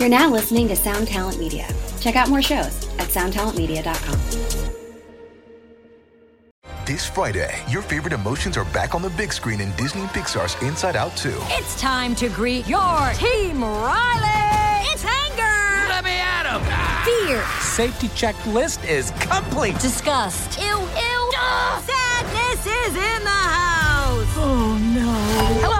You're now listening to Sound Talent Media. Check out more shows at soundtalentmedia.com. This Friday, your favorite emotions are back on the big screen in Disney and Pixar's Inside Out 2. It's time to greet your team, Riley! It's anger! Let me at him! Fear! Safety checklist is complete. Disgust! Ew, ew! Ugh. Sadness is in the house! Oh no. Hello,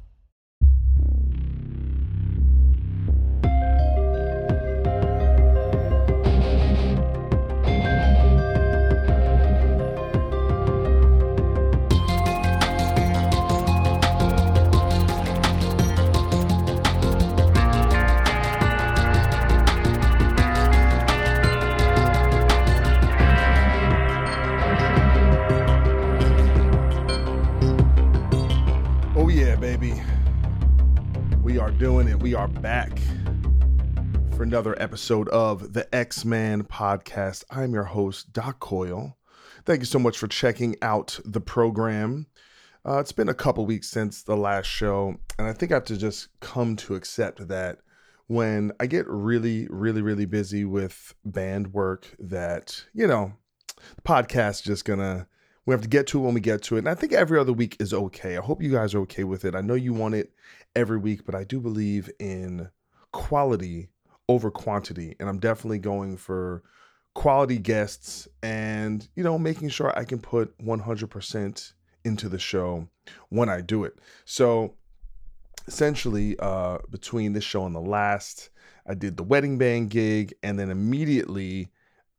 Are back for another episode of the Ex-Man podcast. I'm your host, Doc Coyle. Thank you so much for checking out the program. Uh, it's been a couple weeks since the last show, and I think I have to just come to accept that when I get really, really, really busy with band work, that, you know, the podcast just gonna we have to get to it when we get to it. And I think every other week is okay. I hope you guys are okay with it. I know you want it every week, but I do believe in quality over quantity. And I'm definitely going for quality guests and, you know, making sure I can put 100% into the show when I do it. So essentially, uh, between this show and the last, I did the wedding band gig and then immediately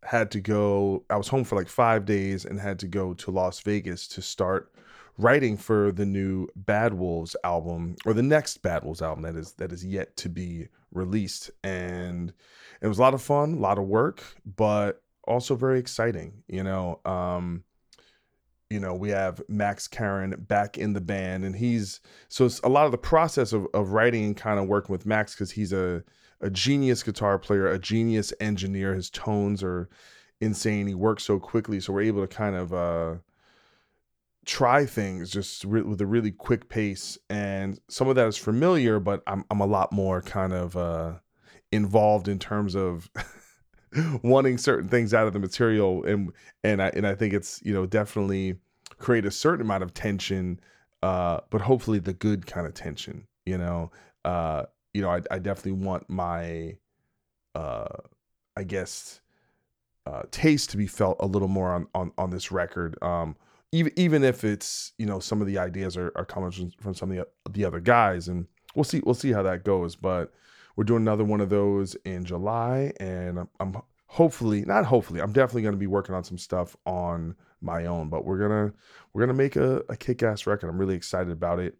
had to go i was home for like five days and had to go to las vegas to start writing for the new bad wolves album or the next bad wolves album that is that is yet to be released and it was a lot of fun a lot of work but also very exciting you know um you know we have max karen back in the band and he's so it's a lot of the process of, of writing and kind of working with max because he's a a genius guitar player, a genius engineer. His tones are insane. He works so quickly, so we're able to kind of uh, try things just re- with a really quick pace. And some of that is familiar, but I'm I'm a lot more kind of uh, involved in terms of wanting certain things out of the material, and and I and I think it's you know definitely create a certain amount of tension, uh, but hopefully the good kind of tension. You know, uh, you know, I, I definitely want my, uh, I guess, uh, taste to be felt a little more on on, on this record. Um, even even if it's you know some of the ideas are, are coming from, from some of the, the other guys, and we'll see we'll see how that goes. But we're doing another one of those in July, and I'm, I'm hopefully not hopefully I'm definitely going to be working on some stuff on my own. But we're gonna we're gonna make a, a kick ass record. I'm really excited about it,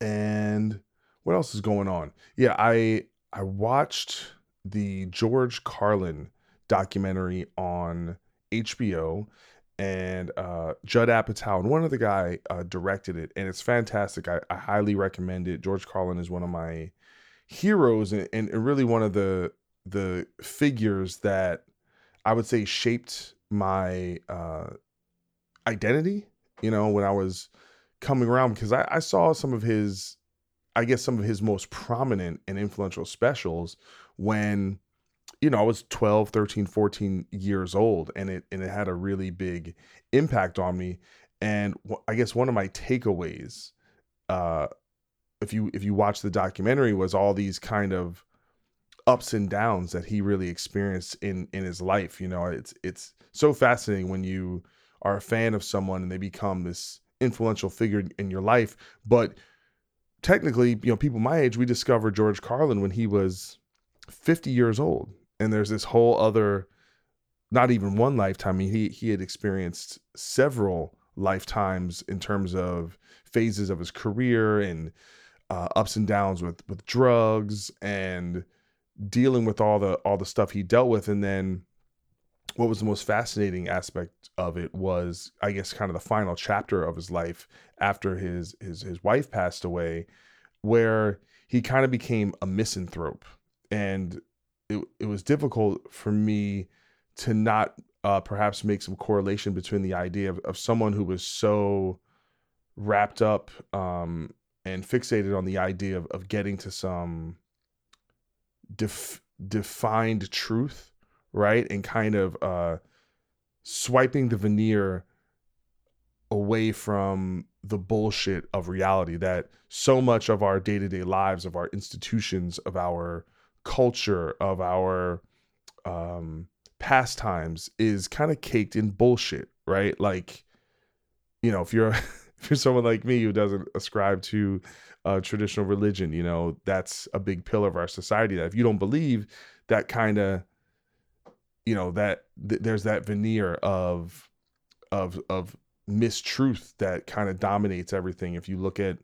and what else is going on? Yeah, I I watched the George Carlin documentary on HBO, and uh, Judd Apatow and one other guy uh, directed it, and it's fantastic. I, I highly recommend it. George Carlin is one of my heroes, and, and really one of the the figures that I would say shaped my uh, identity. You know, when I was coming around, because I, I saw some of his I guess some of his most prominent and influential specials when you know I was 12, 13, 14 years old and it and it had a really big impact on me and I guess one of my takeaways uh if you if you watch the documentary was all these kind of ups and downs that he really experienced in in his life you know it's it's so fascinating when you are a fan of someone and they become this influential figure in your life but technically, you know, people my age, we discovered George Carlin when he was 50 years old. And there's this whole other, not even one lifetime. I mean, he he had experienced several lifetimes in terms of phases of his career and uh, ups and downs with with drugs and dealing with all the all the stuff he dealt with. And then what was the most fascinating aspect of it was i guess kind of the final chapter of his life after his his his wife passed away where he kind of became a misanthrope and it, it was difficult for me to not uh, perhaps make some correlation between the idea of, of someone who was so wrapped up um, and fixated on the idea of, of getting to some def- defined truth, right? And kind of uh, swiping the veneer away from the bullshit of reality that so much of our day-to-day lives of our institutions of our culture of our um pastimes is kind of caked in bullshit right like you know if you're if you're someone like me who doesn't ascribe to uh, traditional religion you know that's a big pillar of our society that if you don't believe that kind of you know that th- there's that veneer of of of mistruth that kind of dominates everything. If you look at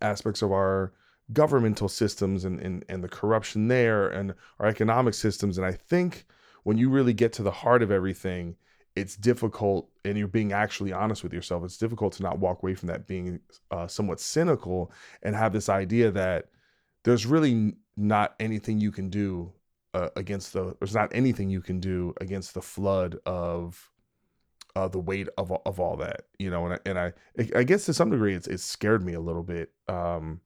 aspects of our governmental systems and, and, and the corruption there and our economic systems. And I think when you really get to the heart of everything, it's difficult, and you're being actually honest with yourself. It's difficult to not walk away from that being uh, somewhat cynical and have this idea that there's really not anything you can do uh, against the. There's not anything you can do against the flood of uh, the weight of of all that, you know, and I, and I I guess to some degree it's it scared me a little bit um,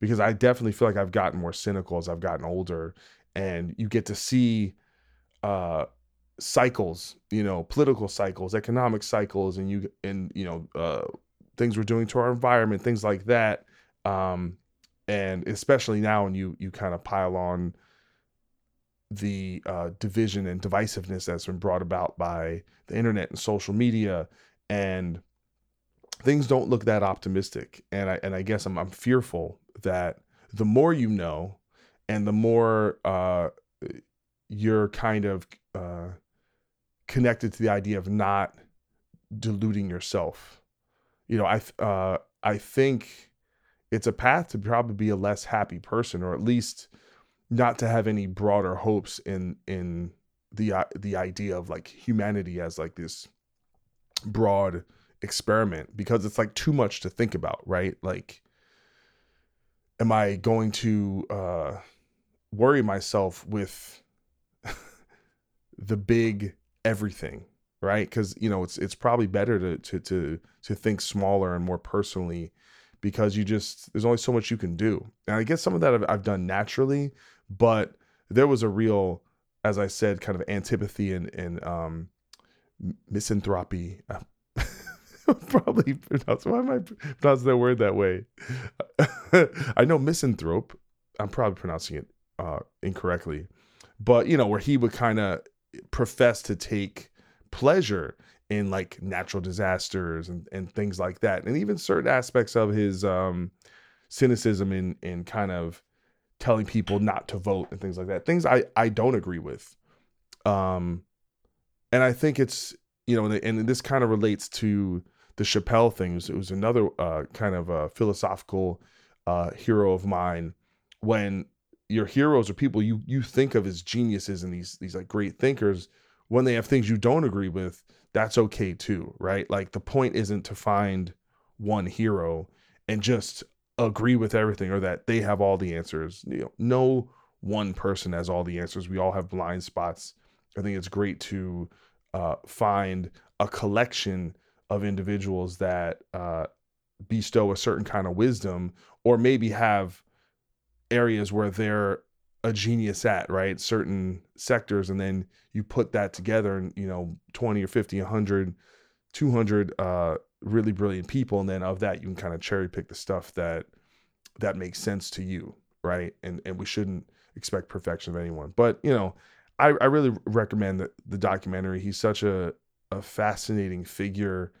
because I definitely feel like I've gotten more cynical as I've gotten older, and you get to see uh, cycles, you know, political cycles, economic cycles, and you and you know uh, things we're doing to our environment, things like that, um, and especially now when you you kind of pile on the uh, division and divisiveness that's been brought about by the internet and social media and things don't look that optimistic. And i and i guess i'm, I'm fearful that the more you know and the more uh, you're kind of uh, connected to the idea of not deluding yourself. You know i uh, i think it's a path to probably be a less happy person or at least not to have any broader hopes in in the uh, the idea of like humanity as like this broad experiment because it's like too much to think about right like am i going to uh worry myself with the big everything right because you know it's it's probably better to to to to think smaller and more personally because you just there's only so much you can do and i guess some of that i've, I've done naturally but there was a real, as I said, kind of antipathy and, and um, misanthropy. probably pronounce why am I pronounce that word that way? I know misanthrope. I'm probably pronouncing it uh, incorrectly, but you know where he would kind of profess to take pleasure in like natural disasters and, and things like that, and even certain aspects of his um, cynicism in in kind of telling people not to vote and things like that. Things I I don't agree with. Um, and I think it's you know, and, this kind of relates to the Chappelle thing. It was, it was another uh, kind of a philosophical uh, hero of mine. When your heroes are people you you think of as geniuses and these these like great thinkers, when they have things you don't agree with, that's okay too, right? Like the point isn't to find one hero and just agree with everything or that they have all the answers. You know, no one person has all the answers. We all have blind spots. I think it's great to uh, find a collection of individuals that uh, bestow a certain kind of wisdom or maybe have areas where they're a genius at right? Certain sectors and then you put that together and you know 20 or 50 100 200 uh, really brilliant people and then of that you can kind of cherry pick the stuff that that makes sense to you right? And and we shouldn't expect perfection of anyone. But you know i, I really recommend the, the documentary. He's such a, a fascinating figure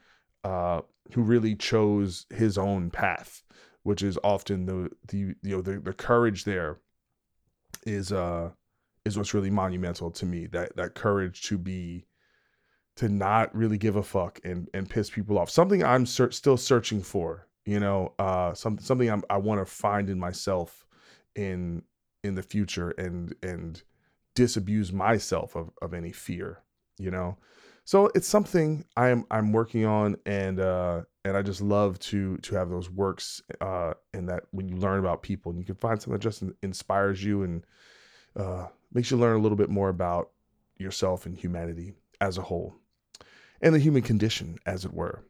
uh, who really chose his own path which is often the the you know the, the courage there is uh is what's really monumental to me that that courage to be to not really give a fuck and and piss people off. Something I'm ser- still searching for, you know, uh, something something I'm, i want to find in myself in in the future and and disabuse myself of of any fear, you know. So it's something I'm I'm working on and uh and I just love to to have those works uh and that when you learn about people and you can find something that just inspires you and uh makes you learn a little bit more about yourself and humanity as a whole and the human condition, as it were.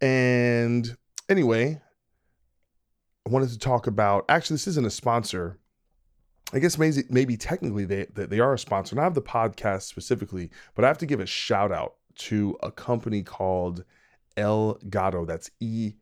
And anyway, I wanted to talk about actually, this isn't a sponsor. I guess maybe, maybe technically they, they are a sponsor, not of the podcast specifically, but I have to give a shout out to a company called Elgato. That's E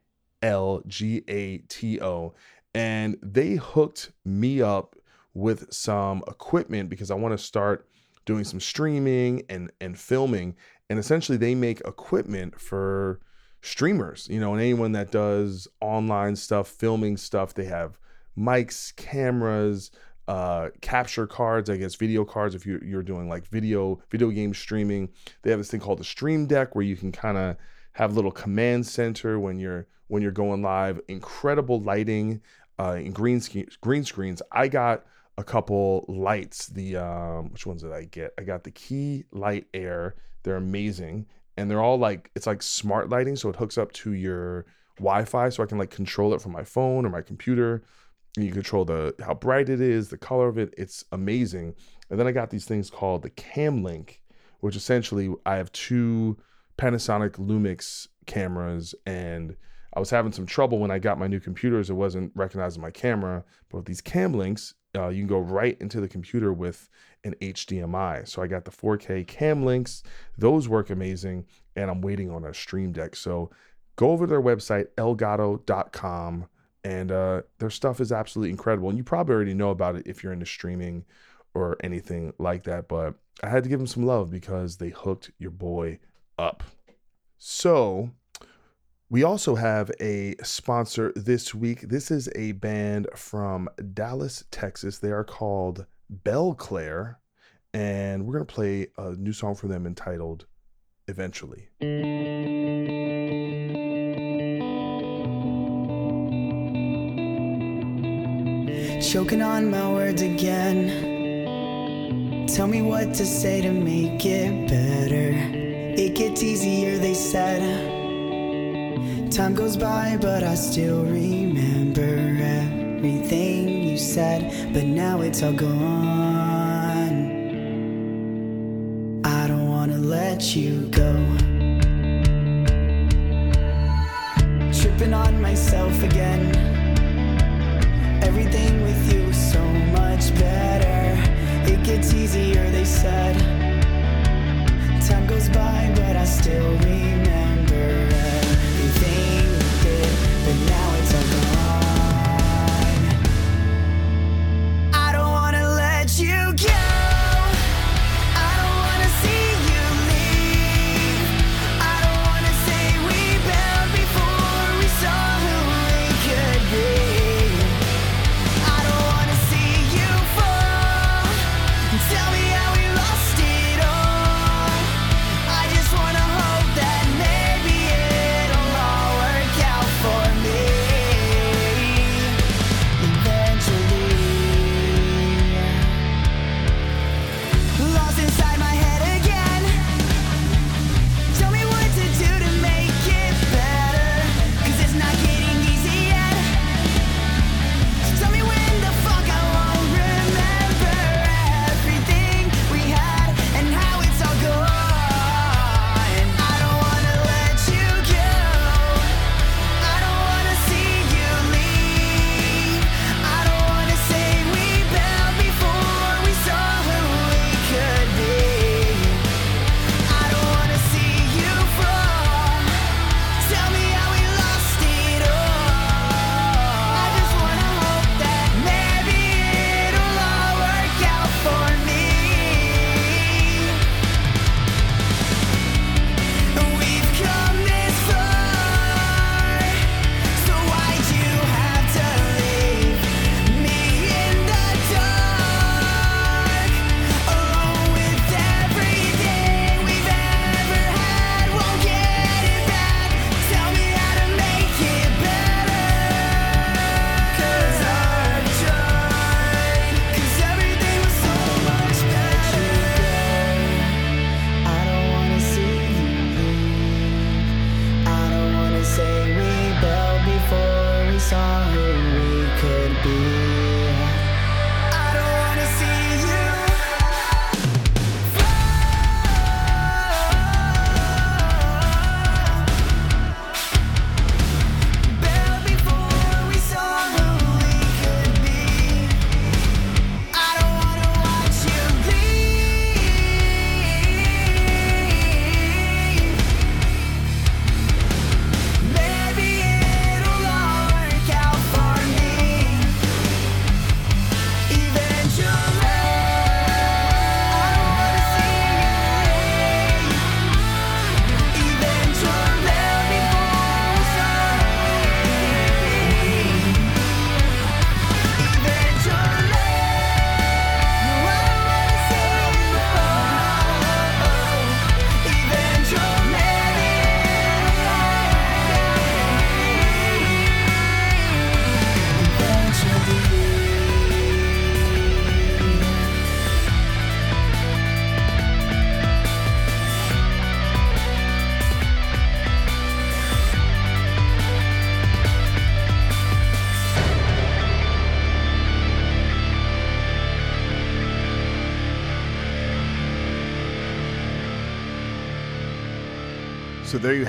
L G A T O. And they hooked me up with some equipment because I want to start doing some streaming and, and filming. And essentially, they make equipment for streamers, you know, and anyone that does online stuff, filming stuff. They have mics, cameras, uh, capture cards, I guess video cards if you're, you're doing like video video game streaming. They have this thing called the Stream Deck where you can kind of have a little command center when you're when you're going live. Incredible lighting uh, and green green screens. I got a couple lights. The um, which ones did I get? I got the Key Light Air. They're amazing, and they're all like it's like smart lighting, so it hooks up to your Wi-Fi, so I can like control it from my phone or my computer. You control the how bright it is, the color of it. It's amazing. And then I got these things called the Cam Link, which essentially I have two Panasonic Lumix cameras and I was having some trouble when I got my new computers. It wasn't recognizing my camera, but with these cam links, uh, you can go right into the computer with an HDMI. So I got the 4K cam links; those work amazing, and I'm waiting on a Stream Deck. So go over to their website, elgato.com, and uh, their stuff is absolutely incredible. And you probably already know about it if you're into streaming or anything like that. But I had to give them some love because they hooked your boy up. So we also have a sponsor this week. This is a band from Dallas, Texas. They are called Belclaire, and we're going to play a new song for them entitled Eventually. Choking on my words again. Tell me what to say to make it better. It gets easier, they said. Time goes by, but I still remember everything you said, but now it's all gone.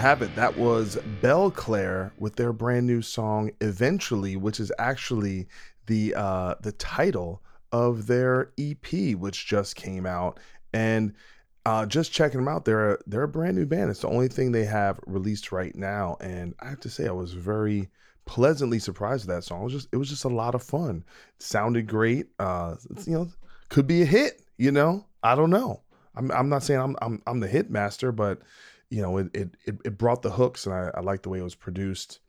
Have it. That was Belclaire with their brand new song "Eventually," which is actually the uh, the title of their EP, which just came out. And uh, just checking them out, they're a, they're a brand new band. It's the only thing they have released right now, and I have to say, I was very pleasantly surprised with that song. It was just it was just a lot of fun. It sounded great. Uh, you know, could be a hit. You know, I don't know. I'm I'm not saying I'm I'm I'm the hit master, but you know, it it it, brought the hooks, and I, I like the way it was produced.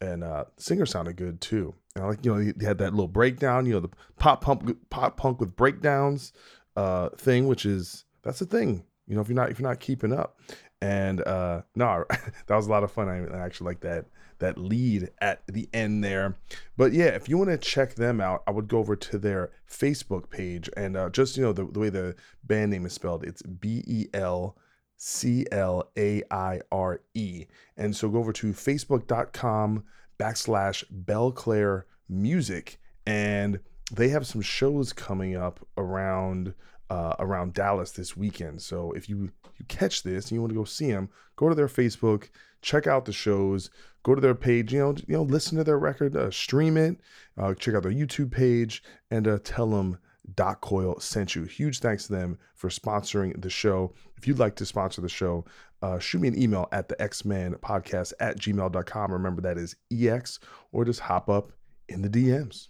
And uh, singer sounded good too. And I like you know he had that little breakdown, you know, the pop punk pop punk with breakdowns uh, thing, which is that's the thing. You know, if you're not if you're not keeping up, and uh, no, that was a lot of fun. I, I actually like that that lead at the end there. But yeah, if you want to check them out, I would go over to their Facebook page and uh, just you know the, the way the band name is spelled, it's B E L C L A I R E. And so go over to facebook.com backslash Belclaire Music, and they have some shows coming up around uh, around Dallas this weekend. So if you you catch this and you want to go see them, go to their Facebook, check out the shows, go to their page, you know, you know, listen to their record, uh, stream it, uh, check out their YouTube page, and uh, tell them Doc Coyle sent you. Huge thanks to them for sponsoring the show. If you'd like to sponsor the show, uh, shoot me an email at the Ex-Man podcast at gmail.com. Remember that is EX, or just hop up in the DMs.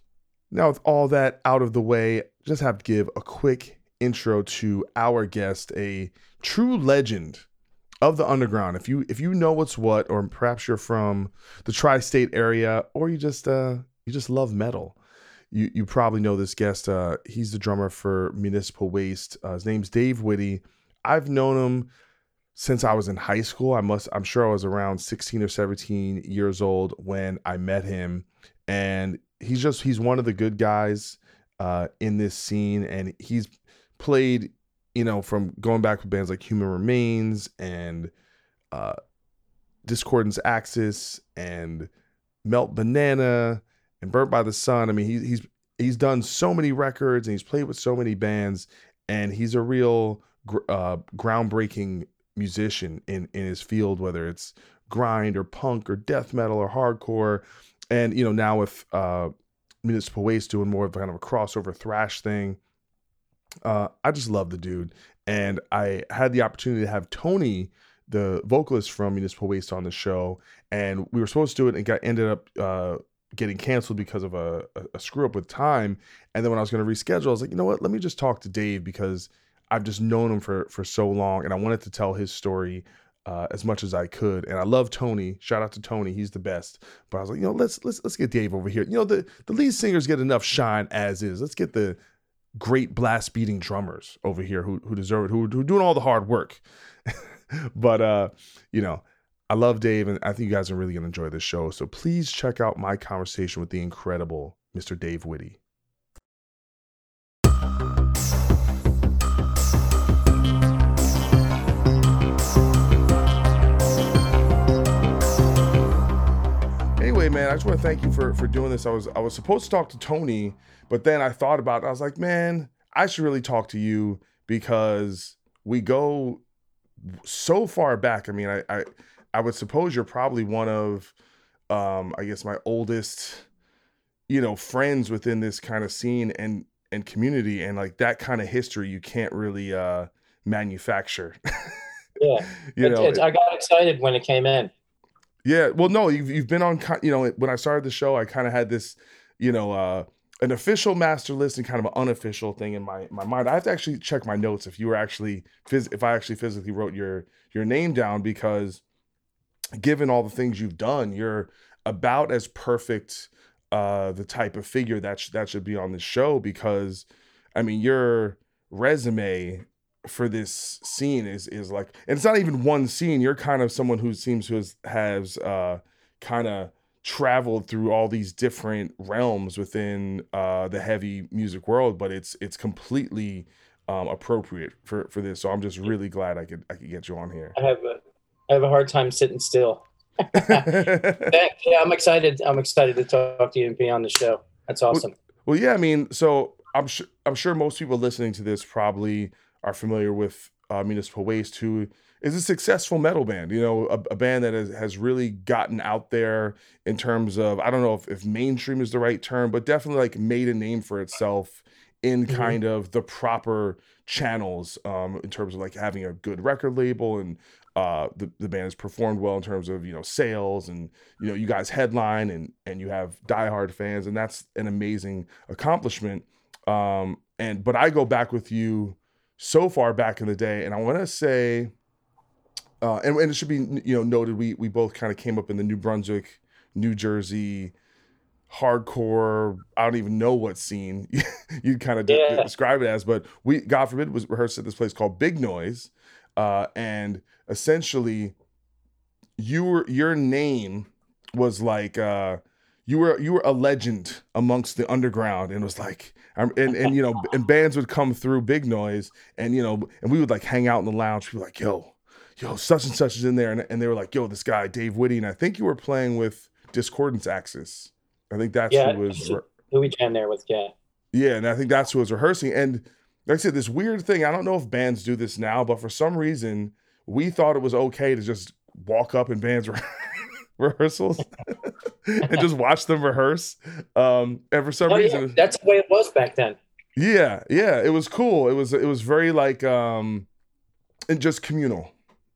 Now, with all that out of the way, just have to give a quick intro to our guest, a true legend of the underground. If you if you know what's what, or perhaps you're from the tri-state area, or you just uh you just love metal, you you probably know this guest. Uh, he's the drummer for Municipal Waste. Uh, his name's Dave Witte. I've known him since I was in high school. I must I'm sure I was around 16 or 17 years old when I met him, and he's just he's one of the good guys uh, in this scene, and he's played you know, from going back with bands like Human Remains and uh, Discordance Axis and Melt Banana and Burnt by the Sun. I mean, he's he's he's done so many records and he's played with so many bands, and he's a real uh, groundbreaking musician in in his field, whether it's grind or punk or death metal or hardcore. And you know, now with uh, Municipal Waste doing more of kind of a crossover thrash thing uh, I just love the dude. And I had the opportunity to have Tony, the vocalist from Municipal Waste, on the show. And we were supposed to do it and got ended up uh, getting canceled because of a, a, screw up with time. And then when I was going to reschedule, I was like, you know what? Let me just talk to Dave because I've just known him for for so long, and I wanted to tell his story uh, as much as I could. And I love Tony. Shout out to Tony, he's the best. But I was like, you know, let's let's let's get Dave over here. You know, the the lead singers get enough shine as is. Let's get the great blast beating drummers over here who who deserve it, who who are doing all the hard work. but uh, you know, I love Dave, and I think you guys are really gonna enjoy this show. So please check out my conversation with the incredible Mr. Dave Witte. Anyway, man, I just want to thank you for for doing this. I was I was supposed to talk to Tony but then I thought about it. I was like, man, I should really talk to you because we go so far back. I mean, I I, I would suppose you're probably one of um, I guess my oldest, you know, friends within this kind of scene and and community and like that kind of history you can't really uh manufacture. yeah. you know, I got excited when it came in. Yeah, well, no, you've you've been on. You know, when I started the show, I kind of had this, you know, uh, an official master list and kind of an unofficial thing in my my mind. I have to actually check my notes if you were actually phys- if I actually physically wrote your your name down because given all the things you've done, you're about as perfect uh the type of figure that sh- that should be on the show because I mean your resume for this scene is is like and it's not even one scene. You're kind of someone who seems to has, has uh kind of traveled through all these different realms within uh, the heavy music world, but it's it's completely um, appropriate for for this. So I'm just really glad I could I could get you on here. I have a I have a hard time sitting still. yeah, I'm excited. I'm excited to talk to you and be on the show. That's awesome. Well, well yeah, I mean, so I'm sure I'm sure most people listening to this probably are familiar with uh, Municipal Waste, who is a successful metal band. You know, a, a band that has, has really gotten out there in terms of I don't know if, if mainstream is the right term, but definitely like made a name for itself in Mhm. kind of the proper channels um, in terms of like having a good record label and uh, the, the band has performed well in terms of you know sales and you know you guys headline and and you have diehard fans and that's an amazing accomplishment um, and but I go back with you so far back in the day and I want to say uh, and, and it should be you know noted we we both kind of came up in the New Brunswick New Jersey hardcore i don't even know what scene you'd kind of de- Yeah. describe it as but we god forbid was rehearsed at this place called big noise uh, and essentially you were your name was like uh, you were you were a legend amongst the underground and it was like um, and and you know and bands would come through big noise and you know and we would like hang out in the lounge we were like yo yo such and such is in there and, and they were like yo this guy dave witte and i think you were playing with discordance axis i think that's Yeah, who was re- we jam there with? Yeah. yeah, and I think that's who was rehearsing. And like I said, this weird thing, I don't know if bands do this now, but for some reason, we thought it was okay to just walk up in bands re- rehearsals and just watch them rehearse. Um, and for some Oh, reason, yeah. That's the way it was back then. yeah, yeah, it was cool. It was it was very like um and just communal,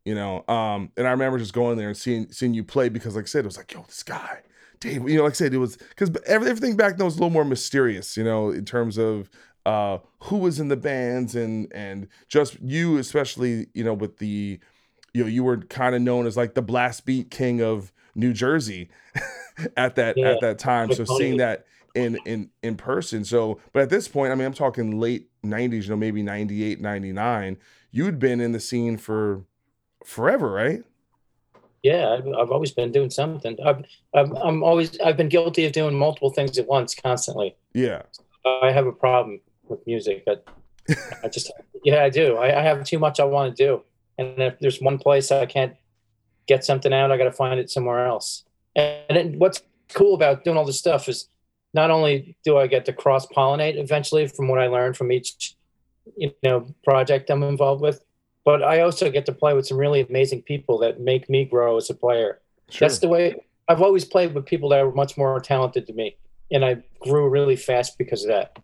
you know. Um and I remember just going there and seeing seeing you play because like I said, it was like, yo, this guy, Dave, you know, like I said, it was because everything back then was a little more mysterious, you know, in terms of uh who was in the bands and and just you especially, you know, with the you know, you were kind of known as like the blast beat king of New Jersey at that Yeah, at that time. So seeing that in in in person. So, but at this point, I mean, I'm talking late 90s, you know, maybe 98, 99. You'd been in the scene for forever, right? Yeah, I've, I've always been doing something. I've, I'm, I'm always I've been guilty of doing multiple things at once, constantly. Yeah. I have a problem with music, but I just yeah, I do. I, I have too much I want to do, and if there's one place I can't get something out, I got to find it somewhere else. And, then what's cool about doing all this stuff is not only do I get to cross pollinate eventually from what I learned from each you know project I'm involved with, but I also get to play with some really amazing people that make me grow as a player. Sure. That's the way I've always played with people that were much more talented than me, and I grew really fast because of that.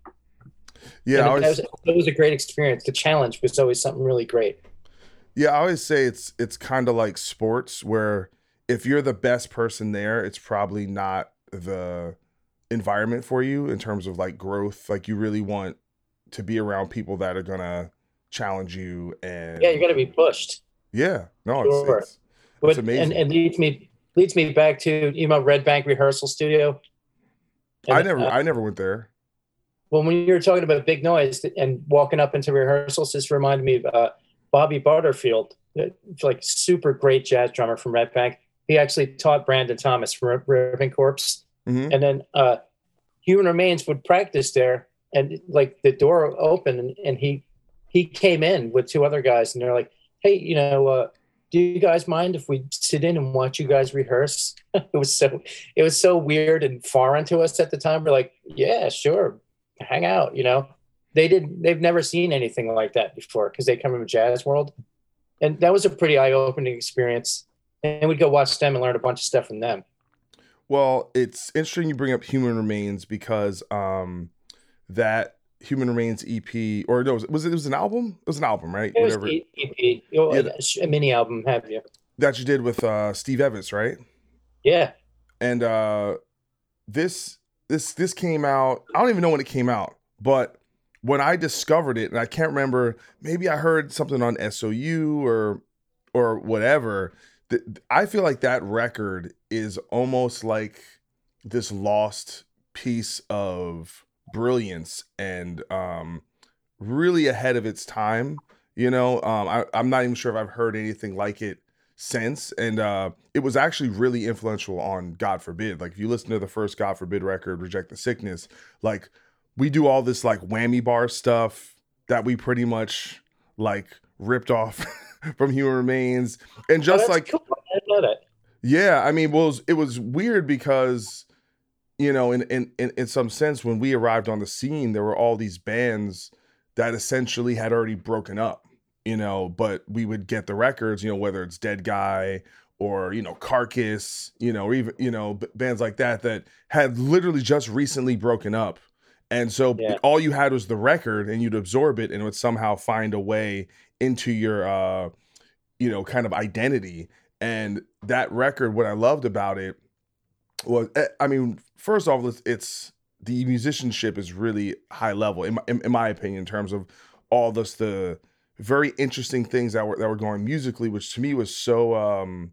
yeah, always, it, was, it was a great experience. The challenge was always something really great. yeah, I always say it's it's kind of like sports where if you're the best person there, it's probably not the environment for you in terms of like growth. Like you really want to be around people that are gonna challenge you and Yeah, you're going to be pushed. yeah, no, Sure. it's, it's, But, it's amazing. And, and leads me leads me back to you know Red Bank Rehearsal Studio. I never uh, I never went there. well, when you were talking about big noise and walking up into rehearsals, this reminded me of uh, Bobby Butterfield, uh, like super great jazz drummer from Red Bank. He actually taught Brandon Thomas from Ripping Corpse. Mhm. and then uh human remains would practice there and like the door opened and, and he he came in with two other guys and they're like hey you know uh do you guys mind if we sit in and watch you guys rehearse? It was so it was so weird and foreign to us at the time. We're like yeah sure hang out you know? They didn't they've never seen anything like that before because they come from a jazz world. And that was a pretty eye-opening experience and we'd go watch them and learn a bunch of stuff from them. Well, it's interesting you bring up Human Remains because um that Human Remains EP or no, was it was was an album? It was an album, right? It was Whatever E- EP, Yeah. a mini album, have you? that you did with uh Steve Evans, right? Yeah, And uh this this this came out, I don't even know when it came out, but when I discovered it, and I can't remember, maybe I heard something on SOU or or whatever. I feel like that record is almost like this lost piece of brilliance and um really ahead of its time you know? Um I, i'm not even sure if i've heard anything like it since and uh it was actually really influential on god forbid. Like if you listen to the first god forbid record reject the sickness like we do all this like whammy bar stuff that we pretty much like ripped off from human remains and Oh, just that's like cool. I yeah, I mean, well, it was, it was weird because, you know, in, in in in some sense, when we arrived on the scene, there were all these bands that essentially had already broken up, you know, but we would get the records, you know, whether it's Dead Guy or you know Carcass, you know, or even you know b- bands like that that had literally just recently broken up, and so Yeah. all you had was the record, and you'd absorb it, and it would somehow find a way into your, uh, you know, kind of identity. And that record, what I loved about it was, eh, I mean, first off, it's, it's the musicianship is really high level in my, in, in my opinion, in terms of all this the very interesting things that were that were going musically, which to me was so um,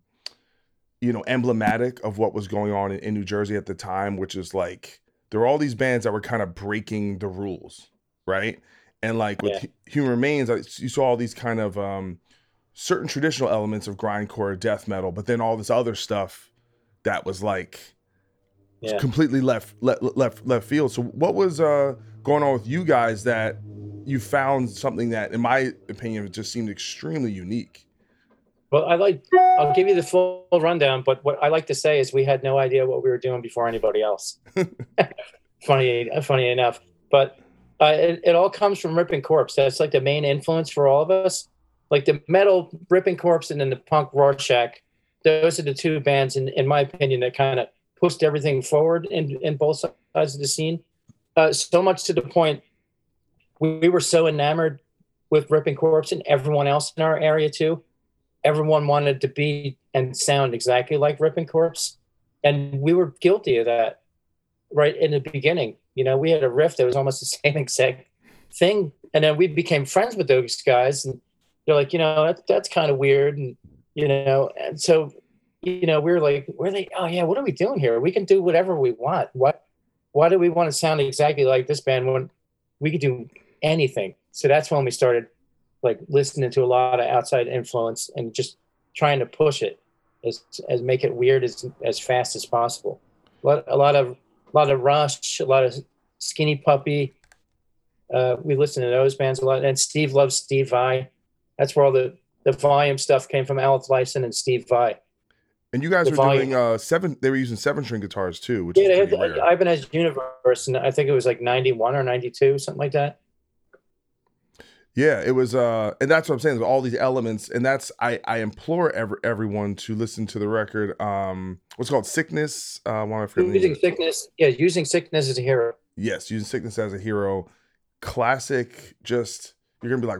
you know emblematic of what was going on in, in New Jersey at the time, which is like there were all these bands that were kind of breaking the rules, right? And like with Yeah. Hu- Human Remains, I- you saw all these kind of um, certain traditional elements of grindcore, death metal, but then all this other stuff that was like Yeah. completely left left left left field. So what was uh going on with you guys that you found something that, in my opinion, just seemed extremely unique? Well, I like. I'll give you the full rundown, but what I like to say is we had no idea what we were doing before anybody else. funny, funny enough, but uh, it, it all comes from Ripping Corpse. That's like the main influence for all of us. Like the metal Ripping Corpse and then the punk Rorschach. Those are the two bands, in, in my opinion, that kind of pushed everything forward in, in both sides of the scene. Uh, so much to the point we, we were so enamored with Ripping Corpse and everyone else in our area too everyone wanted to be and sound exactly like Ripping Corpse. And we were guilty of that right in the beginning. You know, we had a riff that was almost the same exact thing. And then we became friends with those guys. And they're like, you know, that, that's kind of weird. And, you know, and so, you know, we were like, where they, oh, yeah, what are we doing here? We can do whatever we want. What, why do we want to sound exactly like this band when we could do anything? So that's when we started like listening to a lot of outside influence and just trying to push it as as make it weird as as fast as possible. A lot, a lot of a lot of Rush, a lot of Skinny Puppy. Uh, we listen to those bands a lot, and Steve loves Steve Vai. That's where all the the volume stuff came from. Alex Lifeson and Steve Vai. And you guys were volume. doing uh seven. They were using seven string guitars too, which Yeah, is they had pretty rare. Ibanez Universe, and I think it was like ninety one or ninety two, something like that. Yeah, it was uh and that's what I'm saying, there's all these elements, and that's I I implore every, everyone to listen to the record. Um what's it called Sickness. Uh one of Using sickness, yeah, using sickness as a hero. Yes, using Sickness as a hero. Classic, just you're gonna be like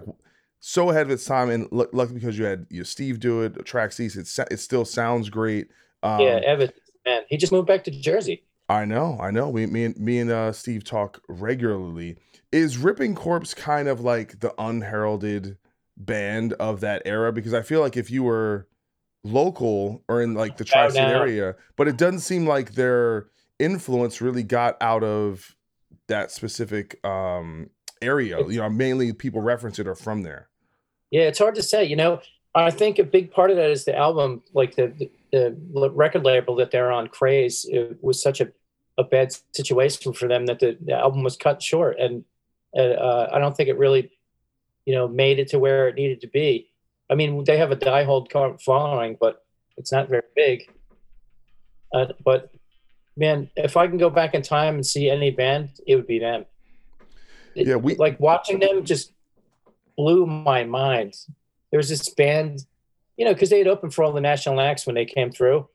so ahead of its time, and lu- lucky because you had you know, Steve do it, track cease, it it still sounds great. Um, yeah, Evan, man, he just moved back to Jersey. I know, I know. We, me and me and uh, Steve talk regularly. Is Ripping Corpse kind of like the unheralded band of that era? Because I feel like if you were local or in like the tri-state area, but it doesn't seem like their influence really got out of that specific um area. You know, mainly people reference it are from there. Yeah, it's hard to say. You know, I think a big part of that is the album, like the the, the record label that they're on, Kraze, it was such a, a bad situation for them that the, the album was cut short, and uh, I don't think it really, you know, made it to where it needed to be. I mean, they have a diehard car following, but it's not very big. Uh, but man, if I can go back in time and see any band, it would be them. It- Yeah, we- like watching them just blew my mind. There was this band, you know, because they had opened for all the national acts when they came through,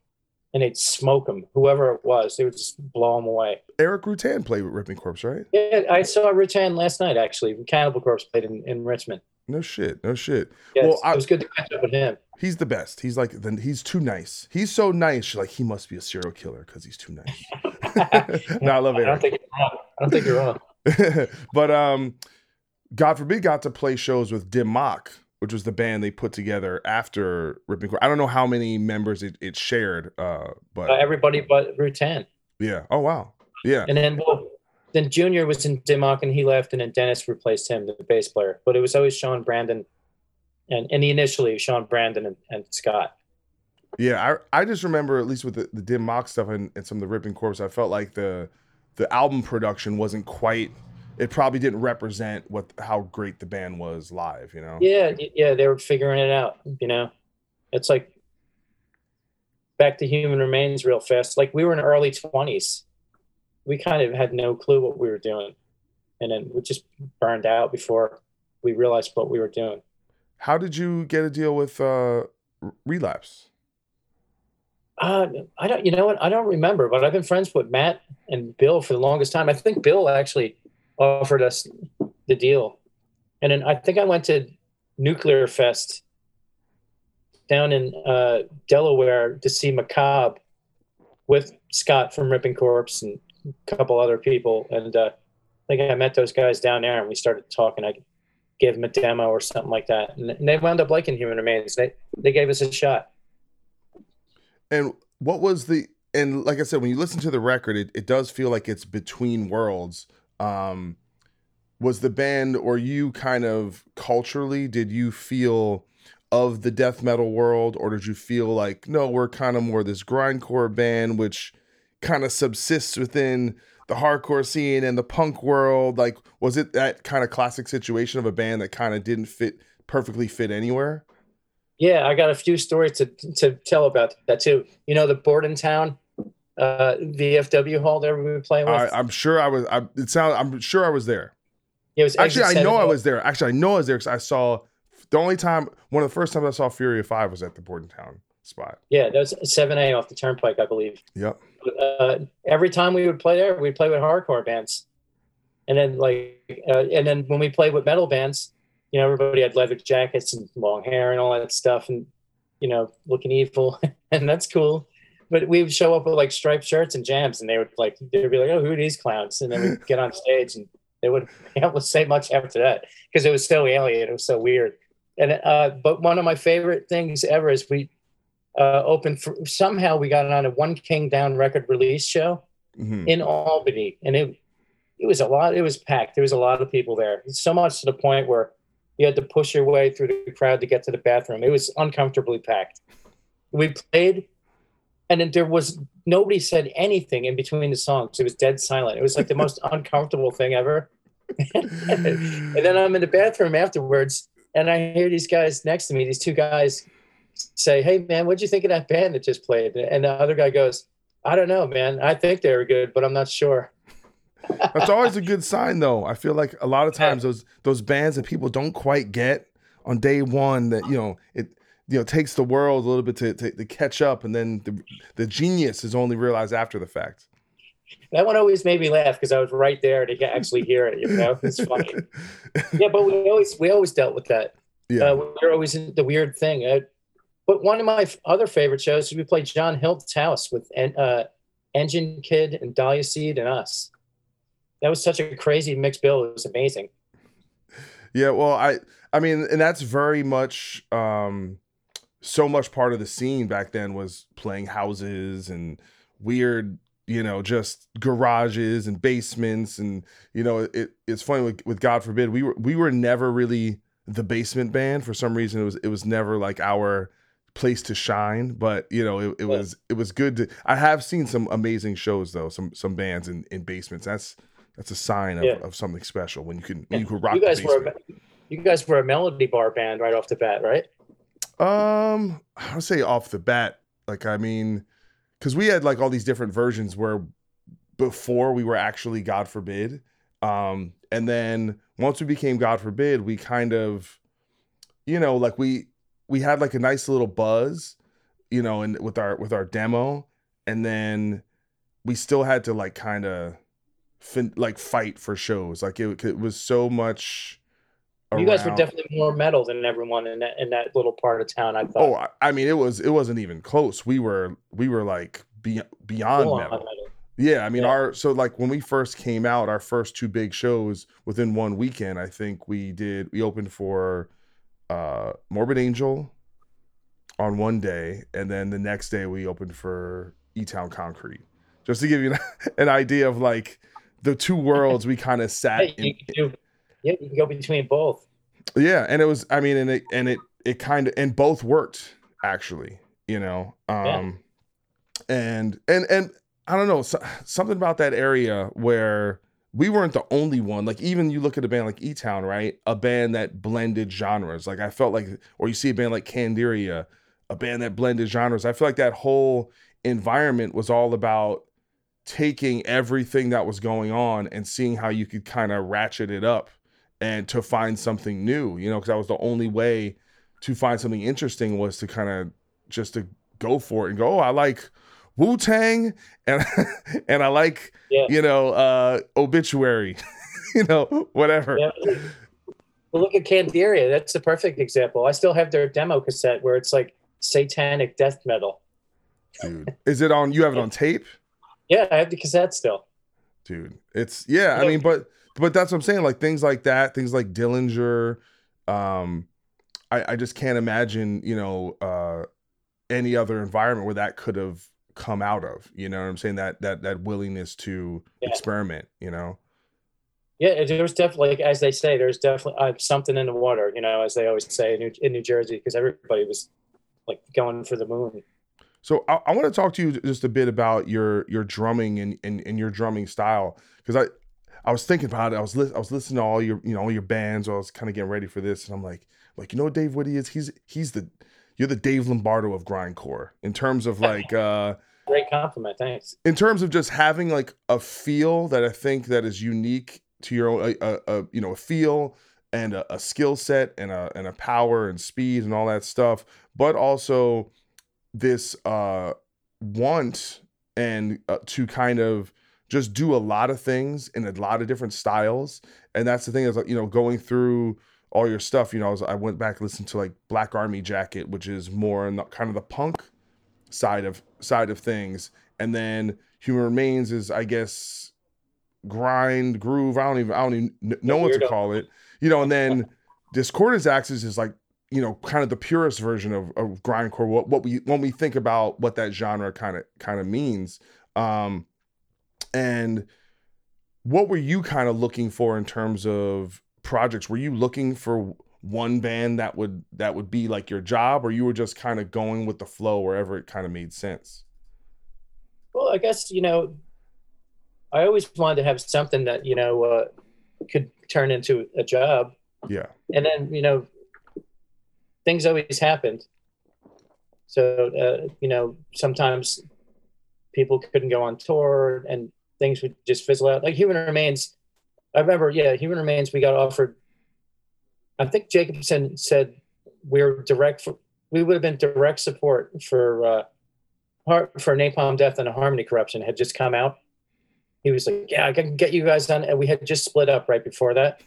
and they'd smoke them, whoever it was. They would just blow them away. Erik Rutan played with Ripping Corpse, right? Yeah, I saw Rutan last night actually. Cannibal Corpse played in, in Richmond. No shit, no shit. Yeah, Well, I- it was good to catch up with him. He's the best. He's like then he's too nice. He's so nice. You're like he must be a serial killer because he's too nice. no, I love I don't think you're wrong. I don't think you're wrong. but um, God forbid, got to play shows with Dim Mak, which was the band they put together after Ripping Corpse. I don't know how many members it, it shared, uh, but Uh, everybody but Rutan. yeah. Oh wow, yeah. And then well, then Junior was in Dim Mak and he left, and then Dennis replaced him, the bass player. But it was always Sean Brandon, and and initially Sean Brandon and, and Scott. Yeah, I I just remember at least with the, the Dim Mak stuff and, and some of the Ripping Corpse, I felt like the the album production wasn't quite. It probably didn't represent what how great the band was live. You know. Yeah, yeah, they were figuring it out. You know, it's like back to Human Remains real fast. Like we were in early twenties, we kind of had no clue what we were doing, and then we just burned out before we realized what we were doing. how did you get a deal with uh, Relapse? Uh, I don't. You know what? I don't remember, but I've been friends with Matt and Bill for the longest time. I think Bill actually offered us the deal, and then I think I went to Nuclear Fest down in uh, Delaware to see Macabre with Scott from Ripping Corpse and a couple other people, and uh, I think I met those guys down there, and we started talking. I gave them a demo or something like that, and they wound up liking Human Remains. They they gave us a shot. And what was the and like I said, when you listen to the record, it, it does feel like it's between worlds. Um, was the band or you kind of culturally did you feel of the death metal world, or did you feel like no, we're kind of more this grindcore band, which kind of subsists within the hardcore scene and the punk world? Like, was it that kind of classic situation of a band that kind of didn't fit perfectly fit anywhere? Yeah, I got a few stories to to tell about that too. You know, the Bordentown uh, VFW hall there we were playing with. I, I'm sure I was. I, it sounds. I'm sure I was there. Yeah, it was Actually, I know I was there. Actually, I know I was there because I saw the only time, one of the first times I saw Fury of Five was at the Bordentown spot. Yeah, that was seven A off the Turnpike, I believe. Yep. uh, every time we would play there, we'd play with hardcore bands, and then like, uh, and then when we played with metal bands, you know, everybody had leather jackets and long hair and all that stuff, and you know, looking evil, and that's cool. But we would show up with like striped shirts and jams, and they would like they'd be like, "Oh, who are these clowns?" And then we'd get on stage, and they wouldn't be able to say much after that because it was so alien, it was so weird. And uh, but one of my favorite things ever is we uh, opened for somehow we got on a One King Down record release show Mhm. in Albany, and it it was a lot. It was packed. There was a lot of people there. So much to the point where you had to push your way through the crowd to get to the bathroom. It was uncomfortably packed. We played, and then there was nobody said anything in between the songs. It was dead silent. It was like the most uncomfortable thing ever. and then I'm in the bathroom afterwards, and I hear these guys next to me, these two guys, say, "Hey, man, what'd you think of that band that just played?" And the other guy goes, "I don't know, man. I think they were good, but I'm not sure." That's always a good sign, though. I feel like a lot of times those those bands that people don't quite get on day one, that you know it you know takes the world a little bit to to, to catch up, and then the the genius is only realized after the fact. That one always made me laugh because I was right there to actually hear it. You know, it's funny. yeah, but we always we always dealt with that. Yeah. Uh, we are always in the weird thing. Uh, but one of my other favorite shows is we played John Hilt's house with En- uh, Engine Kid and Dahlia Seed and us. That was such a crazy mixed bill. It was amazing. Yeah, well, I I mean, and that's very much um so much part of the scene back then was playing houses and weird, you know, just garages and basements. And you know, it it's funny with, with God forbid, we were we were never really the basement band. For some reason it was it was never like our place to shine. But you know it, it was it was good to i have seen some amazing shows though some some bands in in basements. That's that's a sign of, Yeah. of something special when you can when you can rock You guys were a, you guys were a melody bar band right off the bat, right? Um, I would say off the bat, like I mean, because we had like all these different versions where before we were actually God forbid, um, and then once we became God forbid, we kind of, you know, like we we had like a nice little buzz, you know, and with our with our demo, and then we still had to like kind of fin- like fight for shows, like it, it was so much. You guys were definitely more metal than everyone in that in that little part of town. I thought. Oh, I- I mean, it was it wasn't even close. We were we were like be, beyond metal. metal. Yeah, I mean, Yeah. our so like when we first came out, our first two big shows within one weekend, I think we did. We opened for uh Morbid Angel on one day, and then the next day we opened for E Town Concrete, just to give you an idea of like the two worlds we kind of sat in, yeah, you can go between both. yeah and it was i mean and it and it it kind of and both worked actually you know um and and and i don't know so, something about that area where we weren't the only one like even you look at a band like e-town right a band that blended genres like i felt like or you see a band like candiria a band that blended genres i feel like that whole environment was all about taking everything that was going on and seeing how you could kind of ratchet it up and to find something new, you know, because that was the only way to find something interesting was to kind of just to go for it and go, oh, I like Wu Tang and and I like Yeah. you know uh obituary, you know whatever. Yeah. Well, look at Candiria. That's the perfect example. I still have their demo cassette where it's like satanic death metal. Dude, is it on? You have it on tape, Yeah, I have the cassette still. dude. It's yeah. I mean, but but that's what I'm saying. Like things like that, things like Dillinger. Um, I I just can't imagine you know uh any other environment where that could have come out of. You know what I'm saying? That that that willingness to Yeah. experiment. You know. Yeah, there's definitely, like, as they say, there's definitely uh, something in the water, you know, as they always say in New, in New Jersey, because everybody was like going for the moon. So I, I want to talk to you just a bit about your your drumming and and, and your drumming style because I I was thinking about it. I was li- I was listening to all your you know all your bands. I was kind of getting ready for this, and I'm like like you know what Dave Witte is? He's he's the you're the Dave Lombardo of grindcore in terms of like uh Great compliment. Thanks. in terms of just having like a feel that I think that is unique to your own, a, a, a you know, a feel and a, a skill set and a and a power and speed and all that stuff, but also this uh want and uh, to kind of just do a lot of things in a lot of different styles, and that's the thing is like you know going through all your stuff. You know, I, was, I went back and listened to like Black Army Jacket, which is more in the kind of the punk side of side of things. And then human remains is i guess grind groove i don't even i don't even know what to call it. You know and then discordance axis is like you know kind of the purest version of, of grindcore what, what we when we think about what that genre kind of kind of means. Um and what were you kind of looking for in terms of projects were you looking for one band that would that would be like your job or you were just kind of going with the flow wherever it kind of made sense Well, I guess, you know, I always wanted to have something that, you know, uh, could turn into a job. yeah And then, you know, things always happened. So, uh, you know, sometimes people couldn't go on tour and things would just fizzle out. Like Human Remains, I remember, yeah, Human Remains, we got offered. I think Jacobson said we're direct for, we would have been direct support for, uh, for Napalm Death and a Harmony Corruption had just come out. He was like, "Yeah, I can get you guys on," and we had just split up right before that.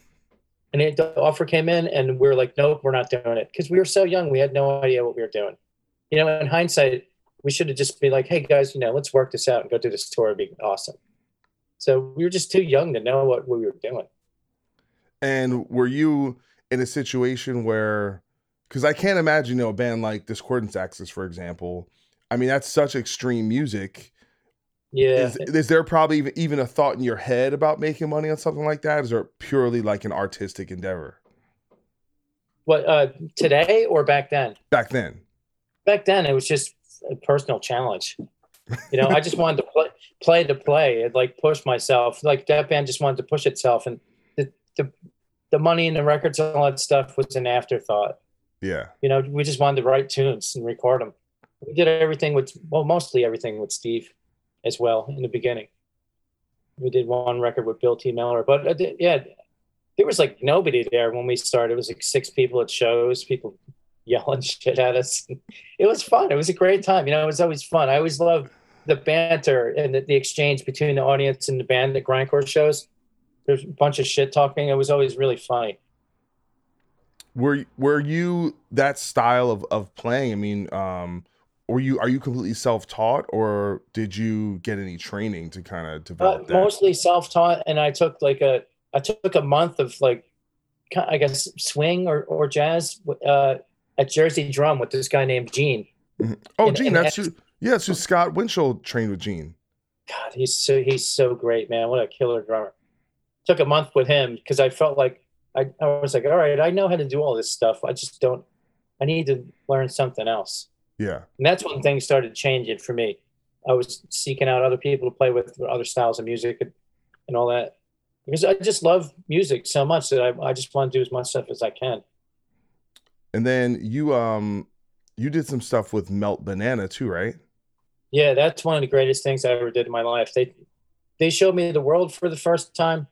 And it, the offer came in, and we were like, "Nope, we're not doing it," because we were so young, we had no idea what we were doing. You know, in hindsight, we should have just been like, "Hey guys, you know, let's work this out and go do this tour. It'd be awesome." So we were just too young to know what we were doing. and were you in a situation where because i can't imagine you know a band like discordance axis for example i mean that's such extreme music Yeah, is, is there probably even, even a thought in your head about making money on something like that is it purely like an artistic endeavor what uh, today or back then? back then back then it was just a personal challenge. You know, I just wanted to play, play to play and like push myself. Like that band just wanted to push itself, and the the, the money and the records and all that stuff was an afterthought. yeah You know, we just wanted to write tunes and record them. We did everything with well, mostly everything with Steve as well in the beginning. We did one record with Bill T. Miller, but uh, yeah, there was like nobody there when we started. It was like six people at shows, people yelling shit at us. It was fun. It was a great time. You know, it was always fun. I always loved the banter and the, the exchange between the audience and the band at grindcore shows. There's a bunch of shit talking. It was always really funny. were were you that style of of playing i mean um were you are you completely self-taught or did you get any training to kind of Uh, develop that mostly self-taught, and I took like a I took a month of like I guess swing or or jazz uh, at Jersey Drum with this guy named Gene. oh and- gene and that's who yeah so scott winchell trained with gene God, he's so he's so great, man. What a killer drummer. Took a month with him because I felt like I, I was like, all right, I know how to do all this stuff. I just don't. I need to learn something else. yeah And that's when things started changing for me. I was seeking out other people to play with, other styles of music and, and all that. Because I just love music so much that I, I just want to do as much stuff as I can. and then you um you did some stuff with melt banana too right Yeah, that's one of the greatest things I ever did in my life. They they showed me the world for the first time,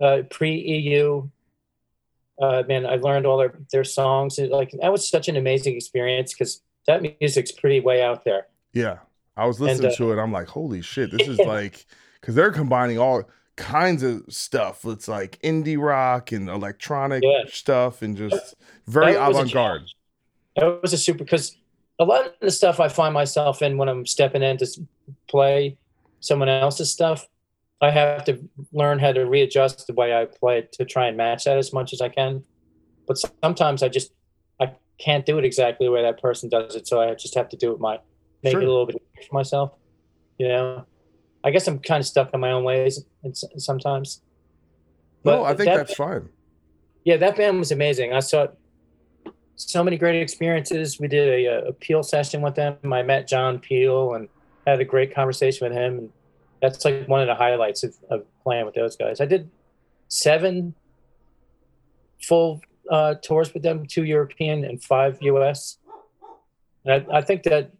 uh, pre EU, uh, man, I learned all their their songs. And, like that was such an amazing experience because that music's pretty way out there. Yeah, I was listening uh, to it. I'm like, holy shit, this is like because they're combining all kinds of stuff. It's like indie rock and electronic Yeah. stuff and just very That was a avant garde. That was a super because a lot of the stuff I find myself in when I'm stepping in to play someone else's stuff, I have to learn how to readjust the way I play it to try and match that as much as I can. But sometimes I just I can't do it exactly the way that person does it, so I just have to do it my make Sure. it a little bit for myself. You know, I guess I'm kind of stuck in my own ways sometimes. No, But I think that- that's fine. yeah, that band was amazing. I saw so many great experiences. We did a, a Peel session with them. I met John Peel and had a great conversation with him. And that's like one of the highlights of, of playing with those guys. I did seven full uh, tours with them, two European and five US. And I, I think that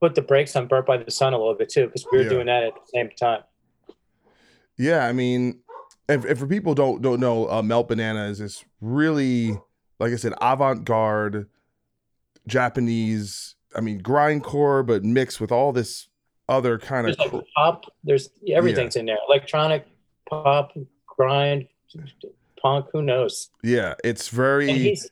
put the brakes on Burnt by the Sun a little bit too, because we were Yeah. doing that at the same time. Yeah, I mean, and, and for people don't don't know, uh, Melt Banana is this really, like I said, avant garde Japanese. I mean, grindcore, but mixed with all this other kind of. Like pop. There's everything's in there. Electronic, pop, grind, punk. Who knows? Yeah, it's very. he's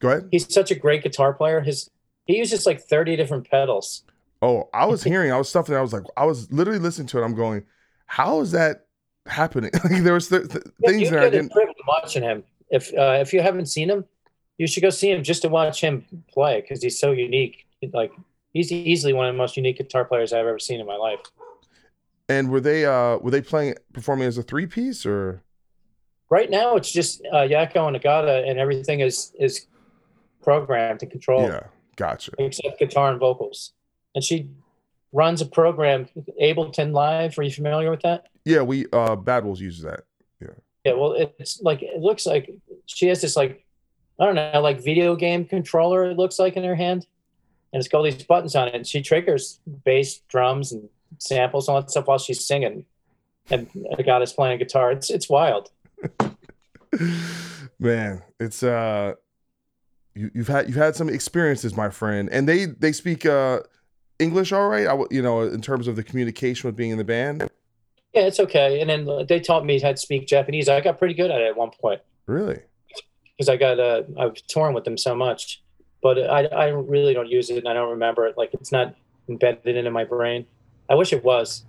Go ahead. he's such a great guitar player. His he uses like 30 different pedals. Oh, I was hearing, I was stuff that I was like, I was literally listening to it. I'm going, how is that happening? like there was th- th- Yeah, things that I didn't. watching him. If uh, if you haven't seen him, you should go see him just to watch him play because he's so unique. Like he's easily one of the most unique guitar players I've ever seen in my life. And were they uh were they playing performing as a three piece or? Right now, it's just uh, Yako and Agata, and everything is is programmed and controlled. Yeah, gotcha. except guitar and vocals. And she runs a program, Ableton Live. Are you familiar with that? Yeah, we uh Bad Wolves uses that. Yeah, well, it's like it looks like she has this like I don't know, like video game controller. It looks like in her hand, and it's got all these buttons on it. And she triggers bass, drums, and samples, and all that stuff while she's singing. And Agata is playing guitar. It's it's wild. Man, it's uh you, you've had you've had some experiences, my friend, and they they speak uh English all right. I you know in terms of the communication with being in the band. Yeah, it's okay. And then uh, they taught me how to speak Japanese. I got pretty good at it at one point. Really? because I got uh, I've torn with them so much, but I I really don't use it and I don't remember it. Like it's not embedded into my brain. I wish it was.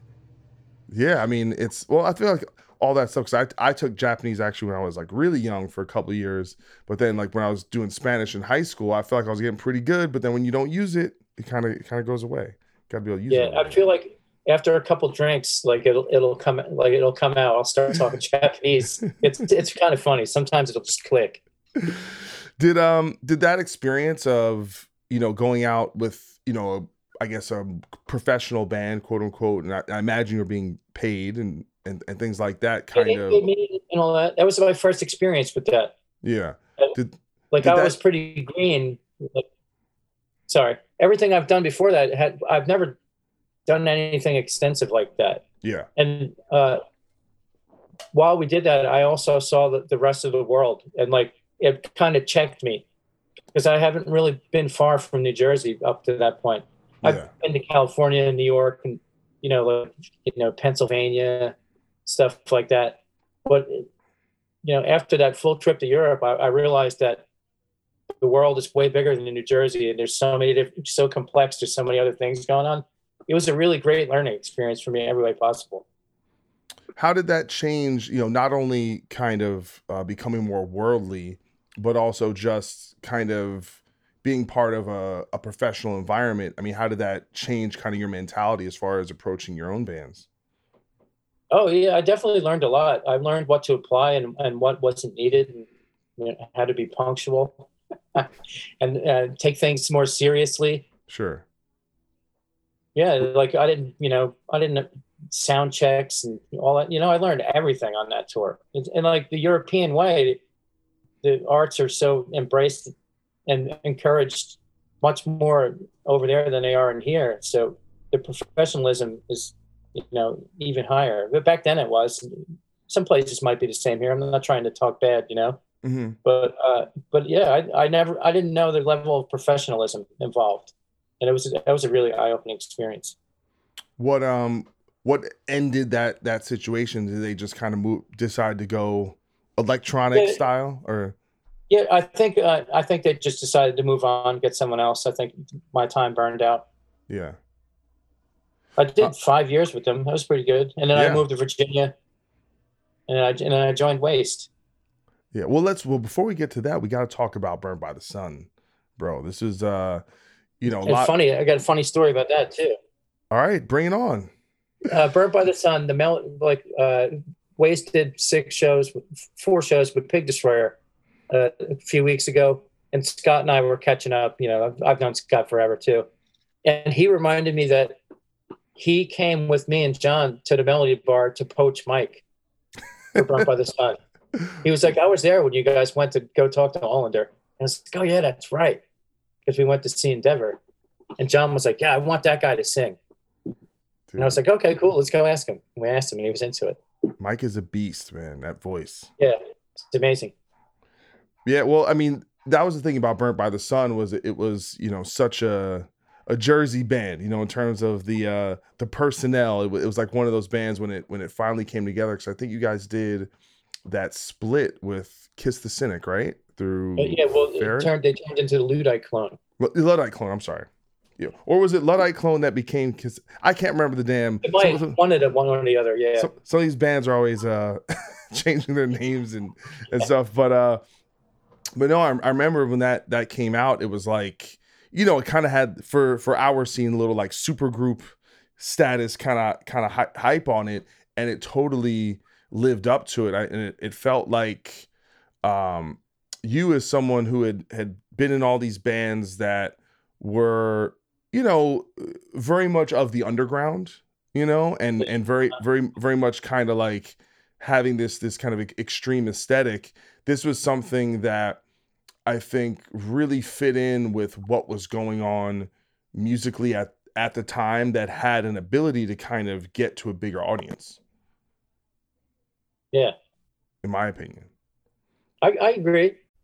Yeah, I mean it's well. I feel like all that stuff because I I took Japanese actually when I was like really young for a couple of years, but then like when I was doing Spanish in high school, I felt like I was getting pretty good. But then when you don't use it, it kind of it kind of goes away. Got to be able to use Yeah, it. I feel like after a couple drinks, like it'll it'll come like it'll come out. I'll start talking Japanese. It's it's kind of funny. Sometimes it'll just click. did um did that experience of you know going out with you know I guess a professional band quote unquote, and I, I imagine you're being paid and, and and things like that kind They of me and all that. That was my first experience with that. yeah did Like Did I that- was pretty green. Like, sorry, everything I've done before that had I've never done anything extensive like that. yeah and uh, while we did that, I also saw the, the rest of the world, and like it kind of checked me because I haven't really been far from New Jersey up to that point. yeah I've been to California and New York, and you know, like you know, Pennsylvania, stuff like that. But you know, after that full trip to Europe, I, I realized that the world is way bigger than New Jersey, and there's so many different, so complex. There's so many other things going on. It was a really great learning experience for me in every way possible. how did that change you know not only kind of uh, becoming more worldly but also just kind of being part of a, a professional environment i mean how did that change kind of your mentality as far as approaching your own bands Oh yeah, I definitely learned a lot. I learned what to apply and, and what wasn't needed, and you know, how to be punctual, and uh, take things more seriously. sure Yeah, like I didn't, you know, I didn't sound checks and all that. You know, I learned everything on that tour. And, and like the European way, the arts are so embraced and encouraged much more over there than they are in here. So the professionalism is, you know, even higher. But back then it was. Some places might be the same here. I'm not trying to talk bad, you know. hmm But uh, but yeah, I, I never I didn't know the level of professionalism involved, and it was that was a really eye opening experience. What um what ended that that situation? Did they just kind of move decide to go electronic Yeah. style or Yeah, I think uh, I think they just decided to move on, get someone else. I think my time burned out. yeah. I did Uh, five years with them. That was pretty good. And then Yeah. I moved to Virginia, and I and then I joined Waste. Yeah. Well, let's well before we get to that, we got to talk about Burnt by the Sun, bro. This is uh, you know, lot. funny, I got a funny story about that too. All right, bring it on. Uh, Burnt by the Sun, the mel like uh, Waste did six shows, four shows with Pig Destroyer uh, a few weeks ago, and Scott and I were catching up. You know, I've, I've known Scott forever too, and he reminded me that he came with me and John to the Melody Bar to poach Mike for Burnt by the Sun. He was like, I was there when you guys went to go talk to Olender. And I was like, oh, yeah, that's right. Because we went to see Endeavor. And John was like, yeah, I want that guy to sing. And I was like, okay, cool. Let's go ask him. And we asked him, and he was into it. Mike is a beast, man. That voice. Yeah, it's amazing. Yeah, well, I mean, that was the thing about Burnt by the Sun was it, was, you know, such a a Jersey band, you know, in terms of the uh the personnel. It, wa- it was like one of those bands when it when it finally came together cuz I think you guys did that split with Kiss the Cynic, right? Through But yeah, well, it turned, they turned into the Luddite clone. Lu- Luddite clone, I'm sorry. Yeah. Or was it Luddite clone that became Cause I can't remember the damn It might some- one of the one or the other. Yeah. some, some of these bands are always uh changing their names and and stuff but uh but no I, I remember when that that came out it was like you know it kind of had for for our scene a little like super group status kind of kind of hy- hype on it and it totally lived up to it I, and it, it felt like um you as someone who had had been in all these bands that were you know very much of the underground you know and and very very very much kind of like having this this kind of extreme aesthetic this was something that i think really fit in with what was going on musically at at the time that had an ability to kind of get to a bigger audience Yeah. in my opinion I, I agree.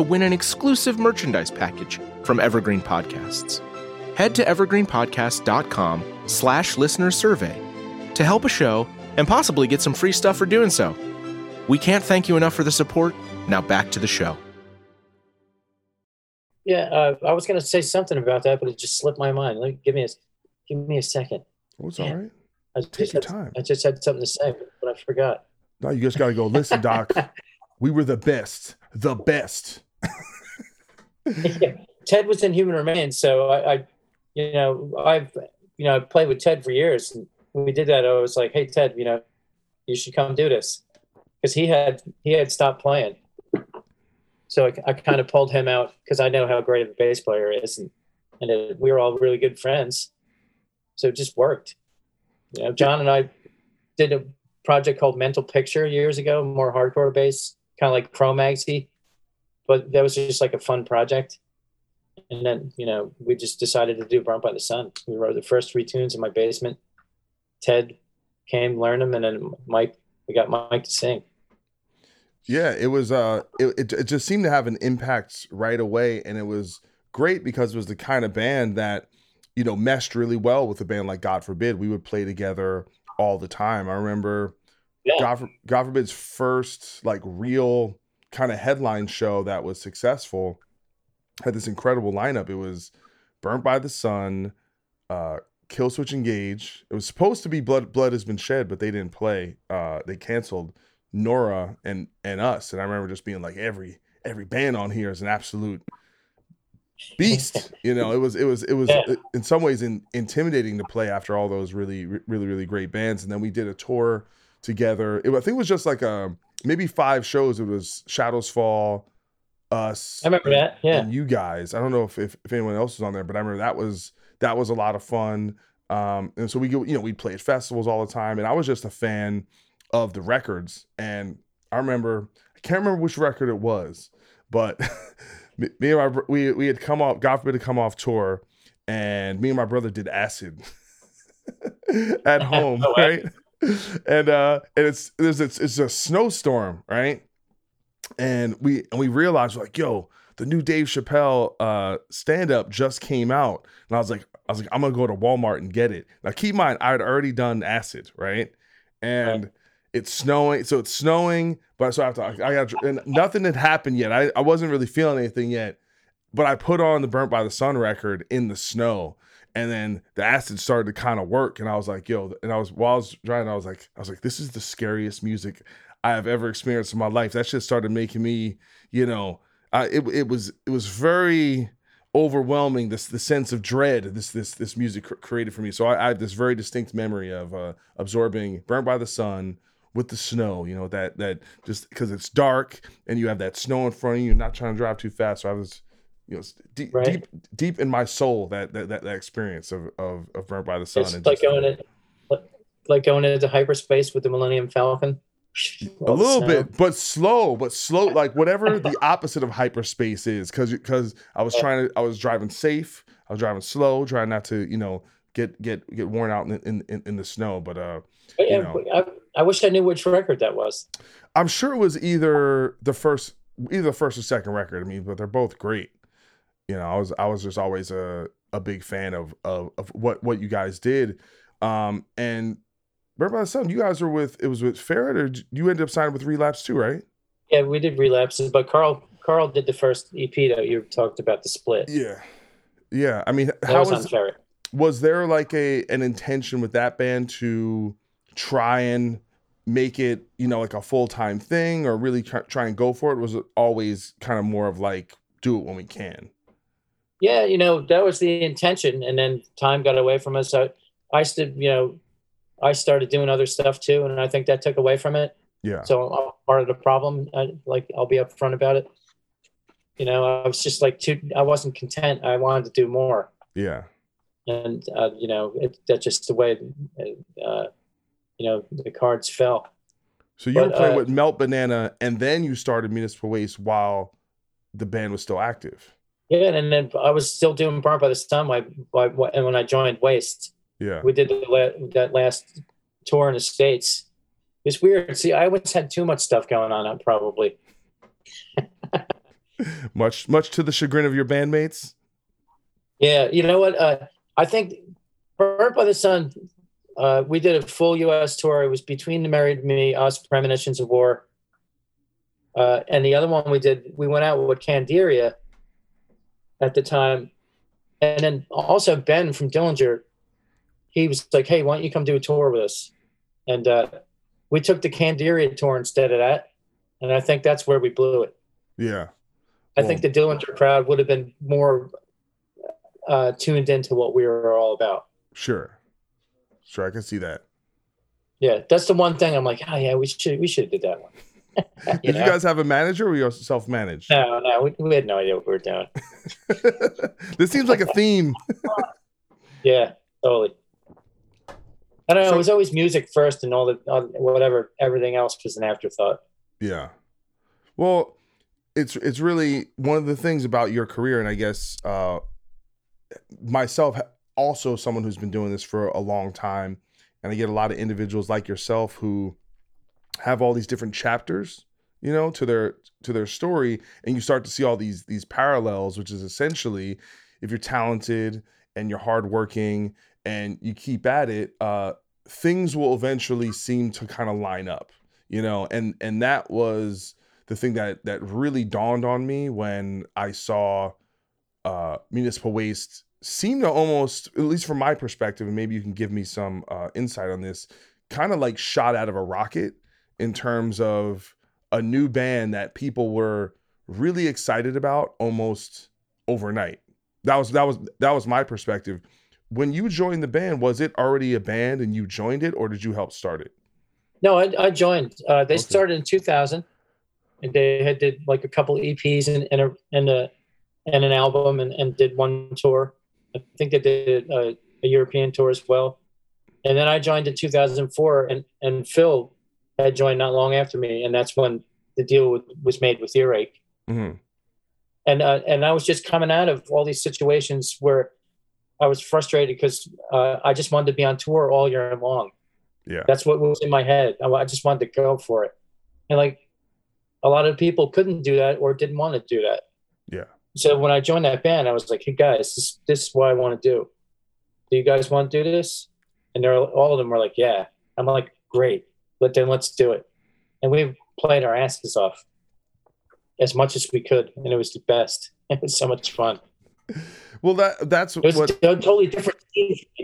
to win an exclusive merchandise package from Evergreen Podcasts. Head to evergreenpodcast.com slash listener survey to help a show and possibly get some free stuff for doing so. We can't thank you enough for the support. Now back to the show. Yeah, uh, I was going to say something about that, but it just slipped my mind. Like, give me a give me a second. Oh, it's Yeah. all right I Take your time. I just had something to say, but I forgot. no you just gotta go listen doc we were the best the best yeah. Ted was in Human Remains, so I, I, you know, I've, you know, played with Ted for years, and when we did that, I was like, "Hey, Ted, you know, you should come do this," because he had he had stopped playing. So I, I kind of pulled him out because I know how great of a bass player is, and and it, we were all really good friends, so it just worked. You know, John and I did a project called Mental Picture years ago, more hardcore bass kind of like Chromaxy, but that was just like a fun project. And then you know we just decided to do Burnt by the Sun. We wrote the first three tunes in my basement. Ted came, learned them, and then Mike. We got Mike to sing. Yeah, it was. Uh, it, it just seemed to have an impact right away, and it was great because it was the kind of band that you know meshed really well with a band like God Forbid. We would play together all the time. I remember Yeah. God, God Forbid's first like real kind of headline show that was successful had this incredible lineup. It was Burnt by the Sun, uh, Killswitch Engage. It was supposed to be Blood Blood Has Been Shed, but they didn't play. Uh, they canceled Nora and and us. And I remember just being like, every every band on here is an absolute beast. you know, it was it was it was Yeah. in some ways in, intimidating to play after all those really really really great bands. And then we did a tour together. It, I think it was just like a maybe five shows. It was Shadows Fall, us. I remember that. Yeah. and you guys. I don't know if, if if anyone else was on there, but I remember that was that was a lot of fun. Um, and so we go, you know, we'd play at festivals all the time, and I was just a fan of the records. And I remember, I can't remember which record it was, but me and my we we had come off, God forbid, to come off tour, and me and my brother did acid at home, right? And uh, and it's there's it's, it's a snowstorm, right? and we and we realized like yo the new dave chappelle uh stand-up just came out. And i was like i was like i'm gonna go to walmart and get it. Now keep in mind i had already done acid right? And it's snowing so it's snowing but so i have to i got and nothing had happened yet. I, I wasn't really feeling anything yet but i put on the burnt by the sun record in the snow and then the acid started to kind of work and i was like yo and i was while i was driving i was like i was like this is the scariest music i have ever experienced in my life. That shit started making me you know uh, it, it was it was very overwhelming this the sense of dread this this this music cr- created for me. So I, I have this very distinct memory of uh absorbing burnt by the sun with the snow you know that that just because it's dark and you have that snow in front of you not trying to drive too fast. So i was you know deep Right. deep deep in my soul that that that, that experience of, of of burnt by the sun It's and like just- going in, like going into hyperspace with the Millennium Falcon. a little bit but slow but slow like whatever the opposite of hyperspace is because because i was trying to i was driving safe i was driving slow trying not to you know get get get worn out in in, in, the snow but uh But yeah, you know. I, I wish I knew which record that was. i'm sure it was either the first either the first or second record i mean but they're both great you know i was i was just always a a big fan of of, of what what you guys did um and Burnt by the Sun, you guys were with it was with Ferret or you ended up signing with Relapse too, right? Yeah, we did relapses, but Carl Carl did the first EP that you talked about the split. Yeah. Yeah. I mean, That how was was was there like a an intention with that band to try and make it, you know, like a full-time thing or really try, try and go for it? Was it always kind of more of like do it when we can? Yeah, you know that was the intention, and then time got away from us. I, I stood, you know, I started doing other stuff too, and I think that took away from it. Yeah. So I'm part of the problem. I, like I'll be upfront about it. You know, I was just like too. I wasn't content. I wanted to do more, Yeah. and uh, you know, it, that's just the way. Uh, you know, the cards fell. So you But, were playing uh, with Melt Banana and then you started Municipal Waste while the band was still active. Yeah, and then I was still doing Burnt by the Sun. I, my, and when I joined Waste, Yeah. we did the, that last tour in the states. It's weird. See, I always had too much stuff going on. Probably. Much much to the chagrin of your bandmates. Yeah, you know what? Uh, I think Burnt by the Sun. Uh, we did a full U.S. tour. It was between the Married Me, us, Premonitions of War, uh, and the other one we did. We went out with Candiria at the time, and then also Ben from Dillinger. He was like, "Hey, why don't you come do a tour with us?" And uh, we took the Candiria tour instead of that, and I think that's where we blew it. Yeah. I think the Dillinger crowd would have been more uh, tuned into what we were all about. Sure. Sure, I can see that. Yeah, that's the one thing I'm like, oh yeah, we should we should have did that one. Did you know? guys have a manager or were you self managed? No, no, we, we had no idea what we were doing. this seems like a theme. Yeah, totally. I don't know. So- it was always music first, and all the all, whatever everything else was an afterthought. Yeah. Well, it's it's really one of the things about your career, and I guess uh, myself also someone who's been doing this for a long time, and I get a lot of individuals like yourself who have all these different chapters, you know, to their to their story, and you start to see all these these parallels, which is essentially if you're talented and you're hardworking and you keep at it, uh, things will eventually seem to kind of line up, you know, and and that was the thing that that really dawned on me when I saw uh, municipal waste seem to almost, at least from my perspective, and maybe you can give me some uh, insight on this, kind of like shot out of a rocket in terms of a new band that people were really excited about almost overnight. That was that was that was my perspective. When you joined the band, was it already a band and you joined it, or did you help start it? No, I, I joined. Uh, they okay. started in 2000, and they had did like a couple EPs and and a and a and an album, and, and did one tour. I think they did a, a European tour as well. And then I joined in 2004, and and Phil had joined not long after me, and that's when the deal with, was made with Earache. Mm-hmm. And uh, and I was just coming out of all these situations where I was frustrated because uh, I just wanted to be on tour all year long. Yeah, that's what was in my head. I, I just wanted to go for it, and like a lot of people couldn't do that or didn't want to do that. Yeah. So when I joined that band, I was like, "Hey guys, this, this is what I want to do. Do you guys want to do this?" And they're all of them were like, "Yeah." I'm like, "Great, but then let's do it." And we played our asses off as much as we could, and it was the best. It was so much fun. Well, that that's it was what a totally different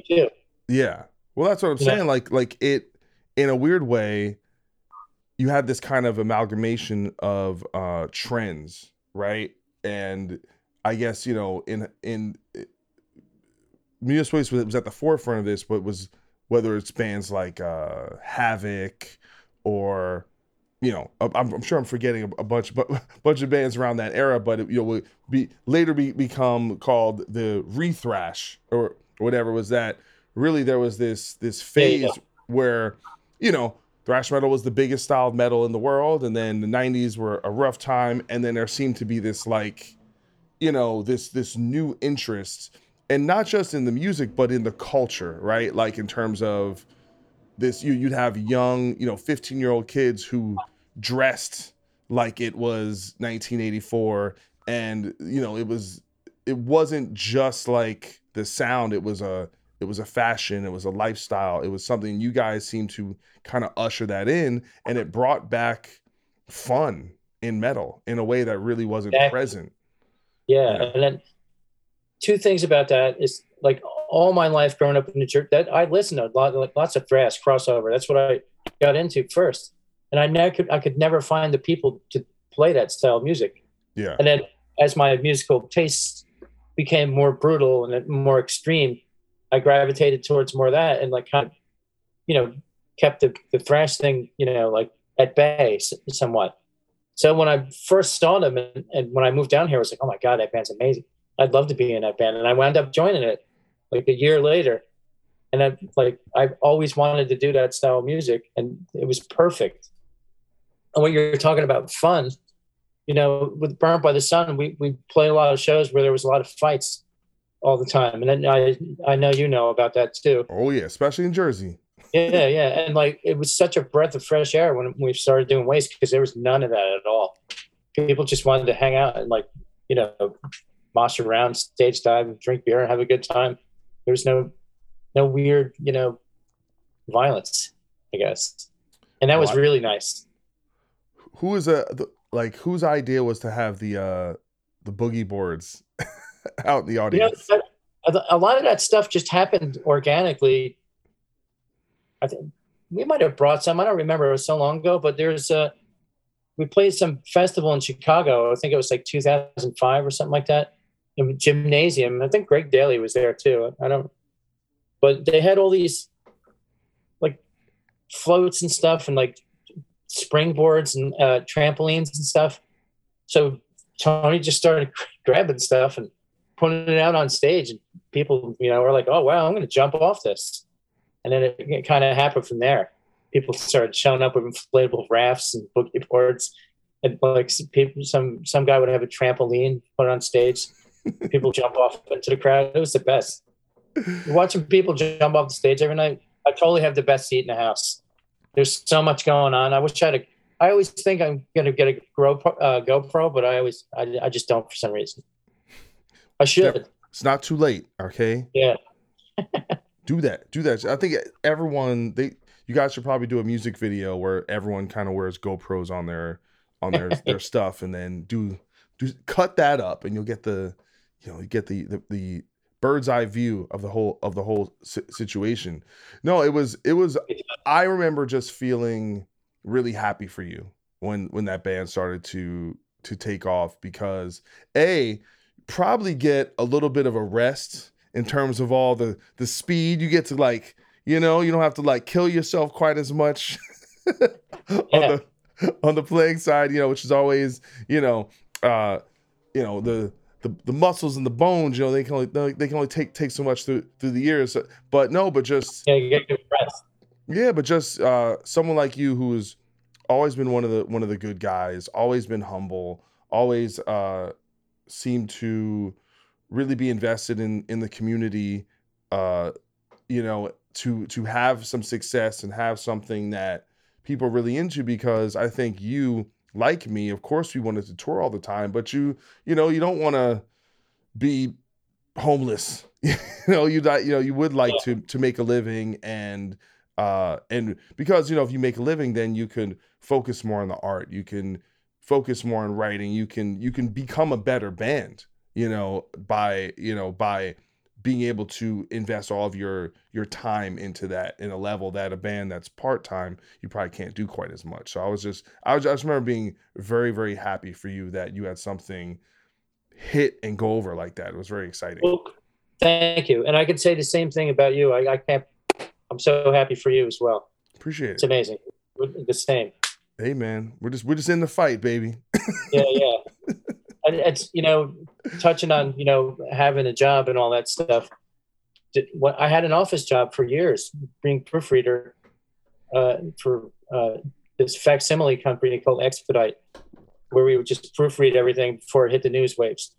too. Yeah. Well, that's what I'm saying. Yeah. Like, like it in a weird way, you had this kind of amalgamation of uh trends, right? And I guess you know, in in Municipal Waste was, was at the forefront of this, but was whether it's bands like uh Havok or you know, I'm, I'm, sure I'm forgetting a, a, bunch, but bunch of bands around that era, but it, you know, will be later be, become called the rethrash or whatever was that. Really, there was this this phase yeah, yeah. where, you know, thrash metal was the biggest style of metal in the world, and then the '90s were a rough time, and then there seemed to be this like, you know, this this new interest, and not just in the music, but in the culture, right? Like in terms of this you you'd have young you know 15 year old kids who dressed like it was 1984 and you know it was it wasn't just like the sound. It was a it was a fashion. It was a lifestyle. It was something you guys seemed to kind of usher that in. And it brought back fun in metal in a way that really wasn't exactly. present. Yeah. yeah. And then two things about that is like all my life growing up in the church that I listened to a lot, like lots of thrash crossover. That's what I got into first. And I never could, I could never find the people to play that style of music. Yeah. And then as my musical tastes became more brutal and more extreme, I gravitated towards more of that and like kind of, you know, kept the, the thrash thing, you know, like at bay somewhat. So when I first saw them and, and when I moved down here, I was like, oh my God, that band's amazing. I'd love to be in that band. And I wound up joining it like a year later. And I like I've always wanted to do that style of music and it was perfect. And when you're talking about fun, you know, with Burnt by the Sun, we we played a lot of shows where there was a lot of fights all the time. And then I I know you know about that too. Oh yeah, especially in Jersey. yeah, yeah. And like it was such a breath of fresh air when we started doing waste because there was none of that at all. People just wanted to hang out and like, you know, mosh around, stage dive, drink beer, and have a good time. There's no no weird, you know, violence, I guess. And that was really nice. Who is a like whose idea was to have the uh the boogie boards out in the audience? You know, a lot of that stuff just happened organically. I think we might have brought some. I don't remember. It was so long ago, but there's a. We played some festival in Chicago. I think it was like 2005 or something like that gymnasium. I think Greg Daly was there too. I don't, but they had all these like floats and stuff and like springboards and uh, trampolines and stuff. So Tony just started grabbing stuff and putting it out on stage, and people, you know, were like, "Oh wow, I'm going to jump off this," and then it, it kind of happened from there. People started showing up with inflatable rafts and boogie boards, And like people, some some guy would have a trampoline put on stage. People jump off into the crowd. It was the best. Watching people jump off the stage every night. I totally have the best seat in the house. There's so much going on. I wish I had a. I always think I'm gonna get a GoPro, uh, GoPro but I always I, I just don't for some reason. I should. It's not too late, okay? Yeah. do that. Do that. I think everyone they you guys should probably do a music video where everyone kind of wears GoPros on their on their their stuff and then do do cut that up and you'll get the you know, you get the the, the bird's eye view of the whole of the whole situation. No, it was it was I remember just feeling really happy for you when when that band started to to take off because a probably get a little bit of a rest in terms of all the the speed you get to like you know you don't have to like kill yourself quite as much on the on the playing side you know which is always you know uh you know the the, the muscles and the bones you know they can only they can only take take so much through through the years. But no but just yeah you get rest yeah but just uh someone like you who's always been one of the one of the good guys always been humble always uh seemed to really be invested in in the community uh you know to to have some success and have something that people are really into because i think you like me of course we wanted to tour all the time but you you know you don't want to be homeless. You know you not you know you would like to to make a living and uh and because you know if you make a living then you can focus more on the art you can focus more on writing you can you can become a better band you know by you know by being able to invest all of your your time into that in a level that a band that's part-time you probably can't do quite as much. So i was just i was I just remember being very very happy for you that you had something hit and go over like that. It was very exciting. Well, thank you. And i could say the same thing about you. I, I can't i'm so happy for you as well. Appreciate it. It's amazing. We're the same. Hey man. We're just we're just in the fight baby. Yeah yeah it's you know touching on you know having a job and all that stuff. What i had an office job for years being proofreader uh, for uh, this facsimile company called Xpedite where we would just proofread everything before it hit the news waves.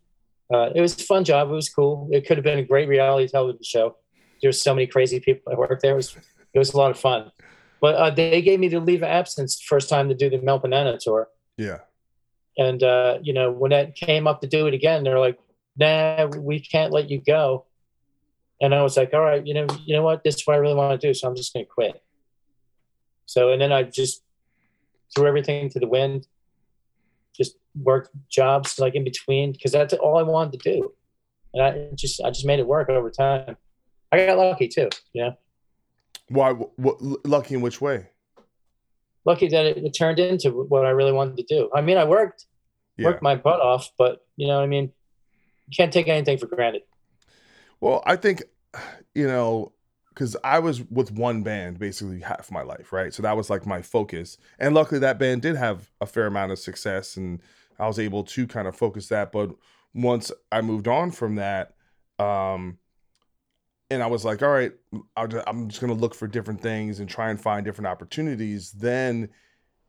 Uh, it was a fun job. It was cool. It could have been a great reality television show. There's so many crazy people that worked there. It was, it was a lot of fun. But uh, they gave me the leave of absence first time to do the Melt Banana tour. Yeah and uh, you know, when that came up to do it again, they're like, "Nah, we can't let you go." And I was like, "All right, you know, you know what? This is what I really want to do, so I'm just going to quit." So, and then I just threw everything to the wind, just worked jobs like in between because that's all I wanted to do, and I just I just made it work over time. I got lucky too, you know. Why? What, lucky in which way? Lucky that it, it, turned into what I really wanted to do. I mean, I worked yeah. worked my butt off, but you know, what I mean, you can't take anything for granted. Well, I think you know because I was with one band basically half my life, right? So that was like my focus, and luckily that band did have a fair amount of success, and I was able to kind of focus that. But once I moved on from that, um, and I was like, all right, i am just going to look for different things and try and find different opportunities. Then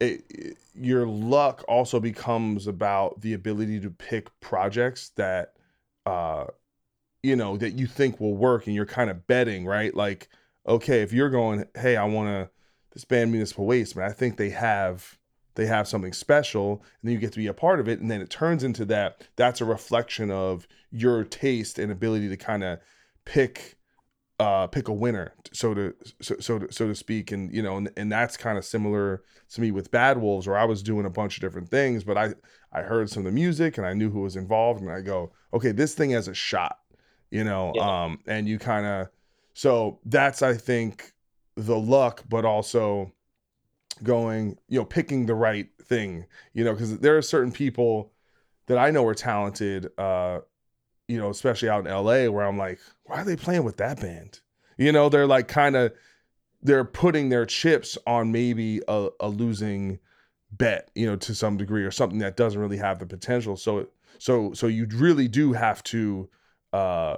it, it, your luck also becomes about the ability to pick projects that, uh, you know, that you think will work and you're kind of betting, right? Like, okay, if you're going, hey, I want to, this band Municipal Waste, man, I think they have, they have something special and then you get to be a part of it. And then it turns into that, that's a reflection of your taste and ability to kind of pick, uh, pick a winner, so to so so to, so to speak, and you know, and, and that's kind of similar to me with Bad Wolves, where I was doing a bunch of different things, but I I heard some of the music and I knew who was involved, and I go, okay, this thing has a shot, you know, yeah. um, and you kind of, so that's I think the luck, but also going, you know, picking the right thing, you know, because there are certain people that I know are talented, uh, you know, especially out in LA where I'm like, why are they playing with that band? You know, they're like kind of they're putting their chips on maybe a, a, losing bet, you know, to some degree or something that doesn't really have the potential. So so so you really do have to uh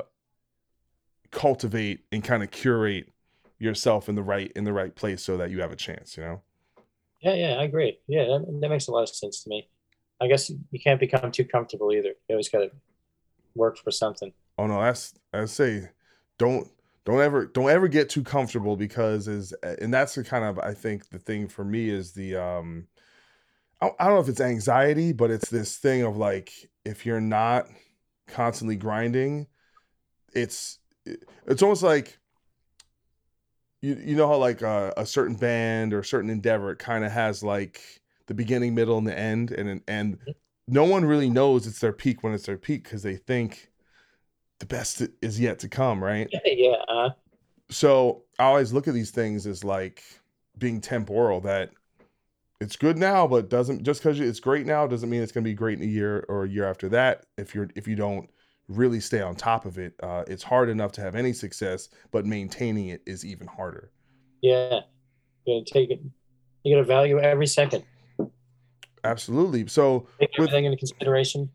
cultivate and kind of curate yourself in the right in the right place so that you have a chance, you know? Yeah, yeah, I agree. Yeah, that, that makes a lot of sense to me. I guess you can't become too comfortable either. You always got to work for something. Oh no, that's I say, don't don't ever don't ever get too comfortable because is and that's the kind of I think the thing for me is the um I, I don't know if it's anxiety, but it's this thing of like if you're not constantly grinding, it's it's almost like you you know how like a, a certain band or a certain endeavor it kind of has like the beginning, middle, and the end, and and no one really knows it's their peak when it's their peak because they think the best is yet to come, right? Yeah. Uh, So I always look at these things as like being temporal. That it's good now, but doesn't just because it's great now doesn't mean it's going to be great in a year or a year after that. If you're if you don't really stay on top of it, uh, it's hard enough to have any success, but maintaining it is even harder. yeah. You gotta take it. You gotta value every second. Absolutely. So Take everything into consideration.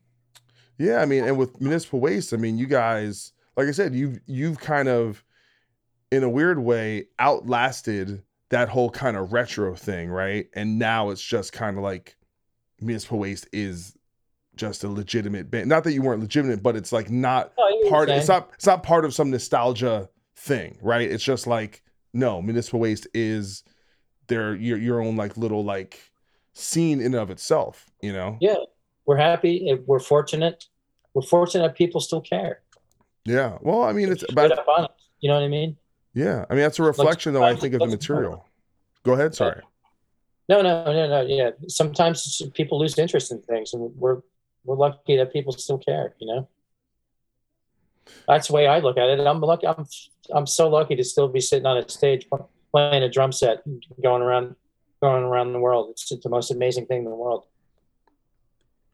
Yeah, I mean, and with municipal waste, I mean, you guys, like I said, you've you've kind of, in a weird way, outlasted that whole kind of retro thing, right? And now it's just kind of like municipal waste is just a legitimate band. Not that you weren't legitimate, but it's like not Oh, I hear what part. you're It's not. It's not part of some nostalgia thing, right? It's just like no, municipal waste is their your your own like little like scene in and of itself, you know? Yeah. We're happy. We're fortunate. We're fortunate that people still care. Yeah. Well, I mean, it's about it. You know what I mean? Yeah, I mean that's a reflection, though. I think of the material. Go ahead. Sorry. No, no, no, no. Yeah. Sometimes people lose interest in things, and we're we're lucky that people still care. You know. That's the way I look at it. I'm lucky. I'm I'm so lucky to still be sitting on a stage playing a drum set, going around, going around the world. It's the most amazing thing in the world.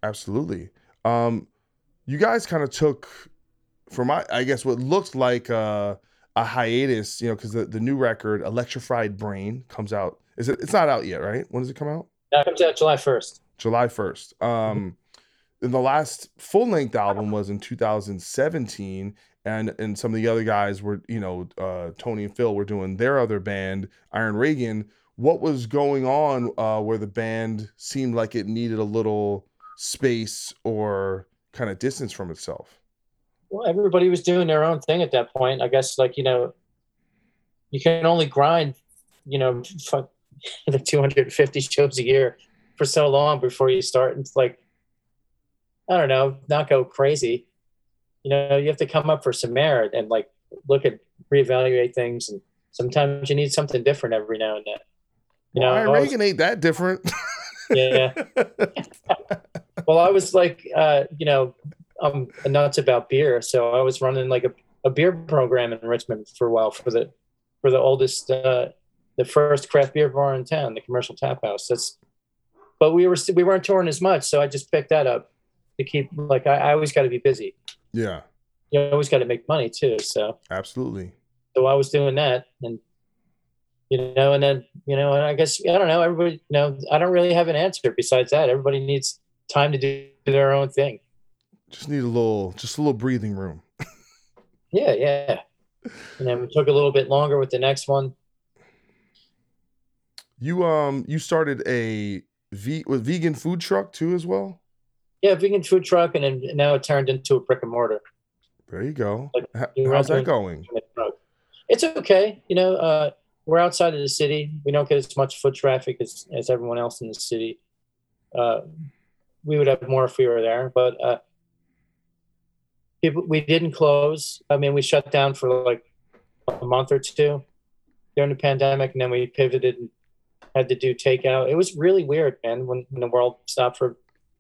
Absolutely. Um, you guys kind of took, for my, I guess, what looked like a, a hiatus. You know, because the, the new record, "Electrified Brain," comes out. Is it? It's not out yet, right? When does it come out? That comes out July first. July 1st. Um, and the last full length album was in 2017. And, and some of the other guys were, you know, uh, Tony and Phil were doing their other band, Iron Reagan. What was going on uh, where the band seemed like it needed a little space or kind of distance from itself? Well, everybody was doing their own thing at that point. I guess, like you know, you can only grind, you know, the 250 shows a year for so long before you start and like, I don't know, not go crazy. You know, you have to come up for some air and like look at reevaluate things, and sometimes you need something different every now and then. You know, Iron I was- Reagan ain't that different. yeah. well, I was like, uh, you know, I'm nuts about beer, so I was running like a, a beer program in Richmond for a while for the for the oldest, uh, the first craft beer bar in town, the Commercial Tap House. That's, but we were st- we weren't touring as much, so I just picked that up to keep like I, I always got to be busy. yeah, You always got to make money too, so absolutely. so I was doing that and you know and then you know and I guess I don't know everybody you know I don't really have an answer besides that everybody needs time to do their own thing Just need a little, just a little breathing room. yeah yeah and then we took a little bit longer with the next one You um, you started a v with vegan food truck too as well. yeah vegan food truck and then now it turned into a brick and mortar There you go. Like, How's that going? it's okay you know uh we're outside of the city. We don't get as much foot traffic as, as everyone else in the city. Uh we would have more if we were there but uh we didn't close. I mean we shut down for like a month or two during the pandemic and then we pivoted and had to do takeout. It was really weird man when, when the world stopped for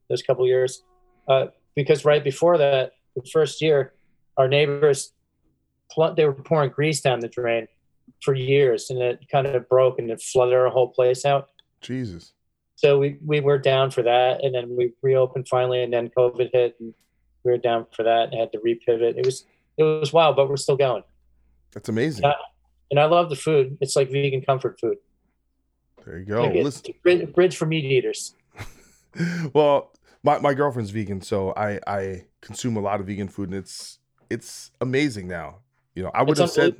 those couple years. Uh because right before that the first year our neighbors they were pouring grease down the drain for years and it kind of broke and it flooded our whole place out Jesus. so we, we were down for that and then we reopened finally and then covid hit and we were down for that and had to repivot it was it was wild but we're still going That's amazing. Yeah. and i love the food it's like vegan comfort food There you go. Like it's Listen, a bridge, for meat eaters well, my, my girlfriend's vegan, so I I consume a lot of vegan food, and it's it's amazing now. You know, I would it's have said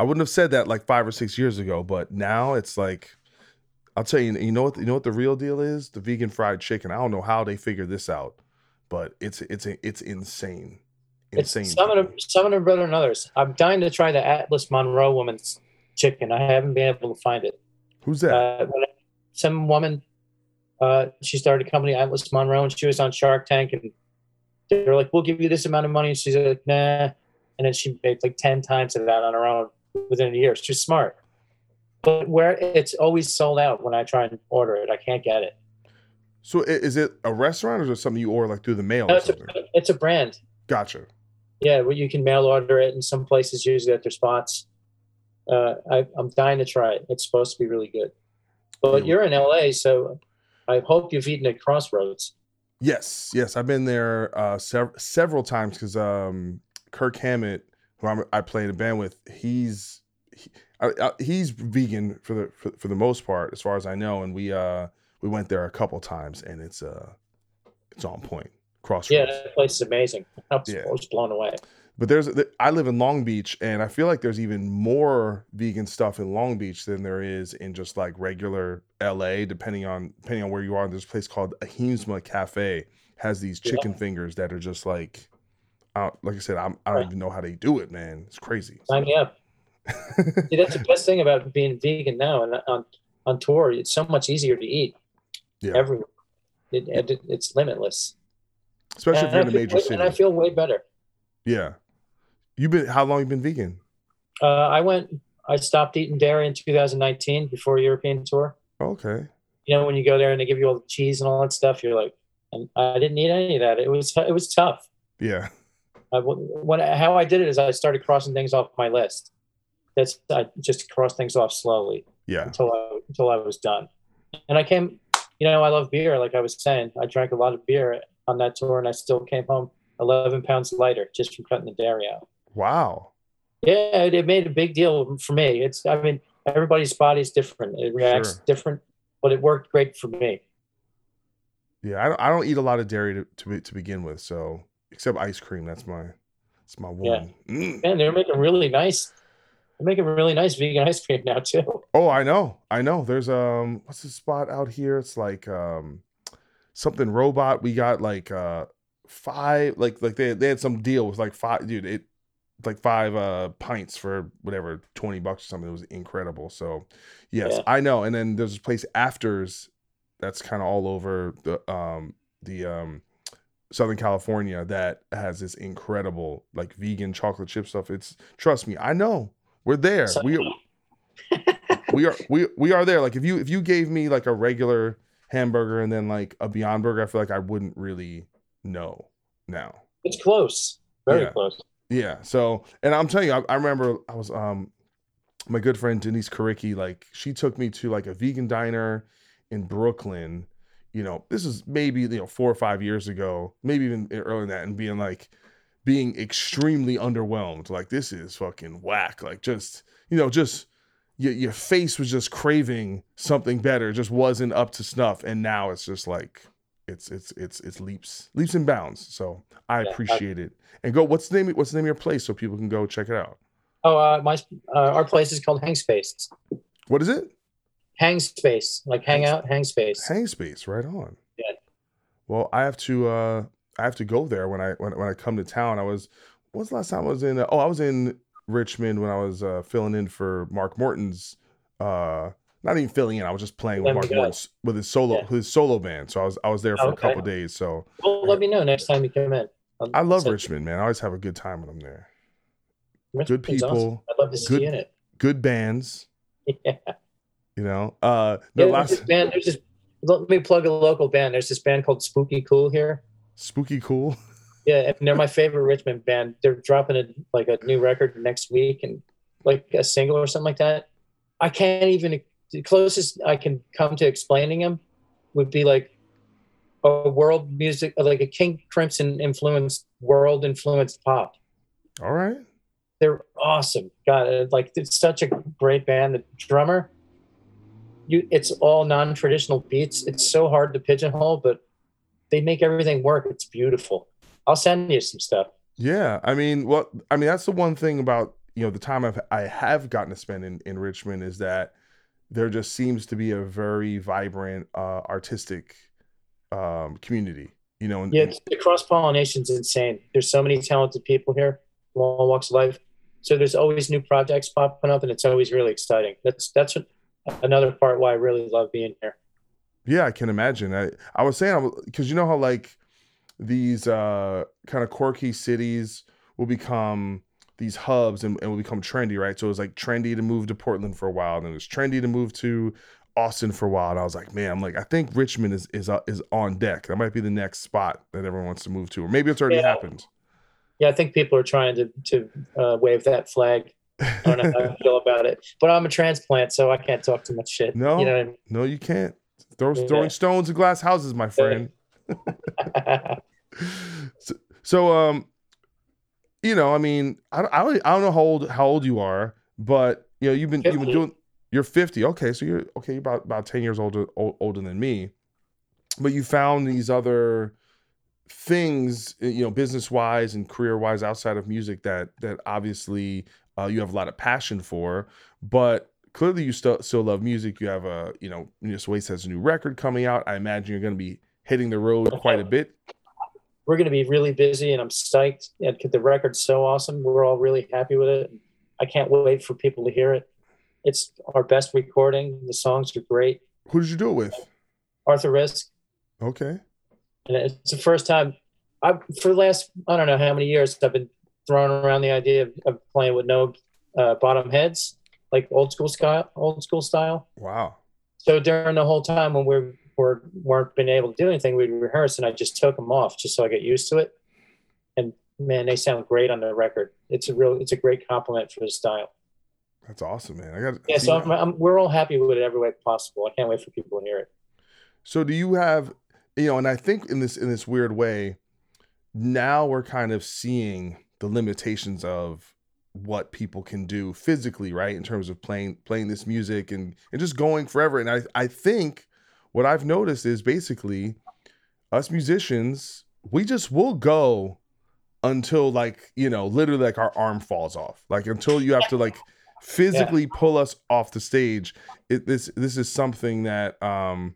I wouldn't have said that like five or six years ago, but now it's like I'll tell you, you know what? You know what the real deal is? The vegan fried chicken. I don't know how they figured this out, but it's it's it's insane, It's insane. some of them, some of them better than others. I'm dying to try the Atlas Monroe woman's chicken. I haven't been able to find it. Who's that? Uh, some woman, uh, she started a company, Atlas Monroe, and she was on Shark Tank, and they were like, "We'll give you this amount of money," and she's like, "Nah," and then she made like ten times of that on her own within a year. She's smart, but where it's always sold out when I try and order it, I can't get it. so is it a restaurant or is it something you order like through the mail No, or it's a, it's a brand. Gotcha. Yeah, well, you can mail order it, and some places use it at their spots. Uh, I, I'm dying to try it. It's supposed to be really good. But Yeah. you're in LA, so I hope you've eaten at Crossroads. Yes, yes, I've been there uh, sev- several times because um, Kirk Hammett, who I'm, I play in a band with, he's he, I, I, he's vegan for the for, for the most part, as far as I know, and we uh we went there a couple times, and it's uh it's on point. Crossroads. Yeah, that place is amazing. I was, Yeah. I was blown away. But there's I live in Long Beach, and I feel like there's even more vegan stuff in Long Beach than there is in just like regular LA. Depending on depending on where you are, there's a place called Ahimsma Cafe has these Yeah. chicken fingers that are just like, like I said, I'm, I don't even know how they do it, man. It's crazy. Sign me up. See, that's the best thing about being vegan now and on on tour. It's so much easier to eat Yeah, everywhere. It, it, it's limitless. especially if you're in a feel- major And I feel way better. Yeah, you've been how long you been vegan? Uh, I went. I stopped eating dairy in 2019 before European tour. Okay, you know when you go there and they give you all the cheese and all that stuff you're like and i didn't eat any of that it was it was tough yeah, I, how i did it is i started crossing things off my list. That's i just cross things off slowly yeah, until i until i was done. And i came you know i love beer like i was saying i drank a lot of beer on that tour and i still came home 11 pounds lighter just from cutting the dairy out. Wow, yeah it, it made a big deal for me. It's i mean everybody's body's different. It reacts Sure. different but it worked great for me. Yeah. I don't, I don't eat a lot of dairy to to, to begin with, so except ice cream. That's my that's my one. Mm. Man, they're making really nice. They're making really nice vegan ice cream now too. Oh, I know. I know. There's um what's the spot out here? It's like um something robot. We got like uh five like like they they had some deal with like five dude, it like five uh pints for whatever 20 bucks or something. It was incredible. So yes, Yeah. I know. And then there's this place afters that's kind of all over the um the um Southern California that has this incredible like vegan chocolate chip stuff. It's trust me, I know. We're there. So- we we are we we are there. Like if you if you gave me like a regular hamburger and then like a Beyond Burger, I feel like I wouldn't really know now. It's close, very Yeah. close. Yeah. So, and I'm telling you, I, I remember I was um my good friend Denise Karicki, like she took me to like a vegan diner in Brooklyn. You know, this is maybe you know four or five years ago, maybe even earlier than that, and being like being extremely underwhelmed. Like this is fucking whack. Like just you know just. Your, your face was just craving something better, just wasn't up to snuff, and now it's just like it's it's it's it's leaps leaps and bounds. So I Yeah, I- appreciate it. And go, what's the name? What's the name of your place so people can go check it out? Oh, uh, my uh, our place is called Hang Space. What is it? Hang Space, like hang out, hang space. Hang Space, right on. Yeah. Well, I have to uh I have to go there when I when, when I come to town. I was when's the last time I was in uh, oh I was in Richmond when I was uh filling in for Mark Morton's uh not even filling in, I was just playing with Let me Mark go. Morton's with his solo Yeah. his solo band. So I was I was there for a Okay. couple days. So Well, let me know next time you come in. I'll I love Richmond, man. I always have a good time when I'm there. Richmond's Good awesome. people, I'd love to see good- you in it. Good bands, Yeah. You know. Uh Yeah, the this last band. There's this. Let me plug a local band. There's this band called Spooky Cool here. spooky cool. Yeah, and they're my favorite Richmond band. They're dropping a like a new record next week and like a single or something like that. I can't even the closest I can come to explaining them would be like a world music like a King Crimson influenced world influenced pop. All right. They're awesome. God, like it's such a great band. The drummer, you it's all non-traditional beats. It's so hard to pigeonhole, but they make everything work. It's beautiful. I'll send you some stuff. Yeah, I mean, well, I mean that's the one thing about you know the time I've I have gotten to spend in in Richmond is that there just seems to be a very vibrant uh, artistic um, community. You know, and, Yeah, the cross pollination is insane. There's so many talented people here, from all walks of life. So there's always new projects popping up, and it's always really exciting. That's that's what, another part why I really love being here. Yeah, I can imagine. I I was saying because you know how like these uh kind of quirky cities will become these hubs and, and will become trendy, right? So it was like trendy to move to Portland for a while, and then it was trendy to move to Austin for a while. And I was like, man, I'm like, I think Richmond is is uh, is on deck. That might be the next spot that everyone wants to move to, or maybe it's already Yeah. happened. Yeah, I think people are trying to to uh, wave that flag. I don't know how I feel about it, but I'm a transplant, so I can't talk too much shit. No, you know what no, you can't. Throw, Yeah. Throwing stones at glass houses, my friend. So, so um you know i mean I, don't- I don't i don't know how old how old you are but you know you've been you've been doing you're 50 okay so you're okay you're about about 10 years older o- older than me but you found these other things you know business wise and career wise outside of music that that obviously uh, you have a lot of passion for but clearly you still still love music you have a you know Miss Waste has a new record coming out i imagine you're going to be hitting the road quite a bit We're going to be really busy, and I'm psyched. And the record's so awesome. We're all really happy with it. I can't wait for people to hear it. It's our best recording. The songs are great. who did you do it with Arthur Rizk, okay and it's the first time I for the last I don't know how many years I've been throwing around the idea of, of playing with no uh, bottom heads, like old school style. Old school style. wow So during the whole time when we're, we're weren't been able to do anything, we'd rehearse, and I just took them off just so I get used to it. And man, they sound great on the record. It's a real, it's a great compliment for the style. That's awesome, man. I got Yeah, so I'm, I'm, we're all happy with it every way possible. I can't wait for people to hear it. So do you have you know, and I think in this in this weird way, now we're kind of seeing the limitations of what people can do physically, right? In terms of playing playing this music and and just going forever. And I I think what I've noticed is basically us musicians, we just will go until like, you know, literally like our arm falls off. Like until you have to like physically pull us off the stage. It, this this is something that um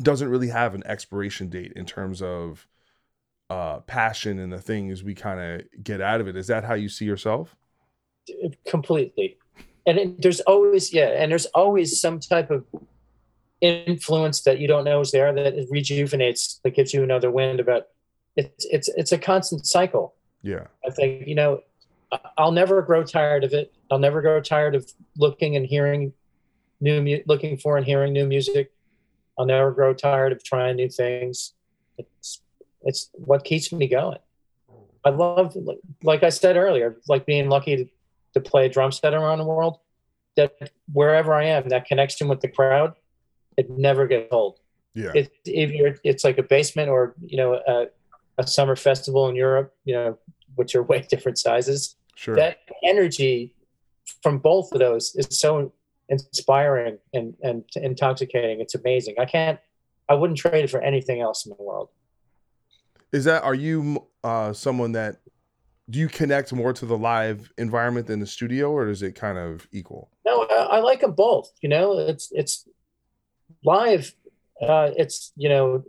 doesn't really have an expiration date in terms of uh passion and the things we kind of get out of it. Is that how you see yourself? completely and it, there's always yeah and there's always some type of influence that you don't know is there that it rejuvenates that gives you another wind about it's it's it's a constant cycle Yeah. i think you know i'll never grow tired of it i'll never grow tired of looking and hearing new mu- looking for and hearing new music i'll never grow tired of trying new things it's it's what keeps me going. I love like, i said earlier like being lucky to to play a drum set around the world that wherever i am that connection with the crowd it never gets old. Yeah. it, if you're it's like a basement or you know a, a summer festival in europe you know which are way different sizes Sure. that energy from both of those is so inspiring and and intoxicating. It's amazing. I can't i wouldn't trade it for anything else in the world Is that are you uh someone that do you connect more to the live environment than the studio or is it kind of equal? No, I, I like them both. You know, it's it's live. Uh, it's you know,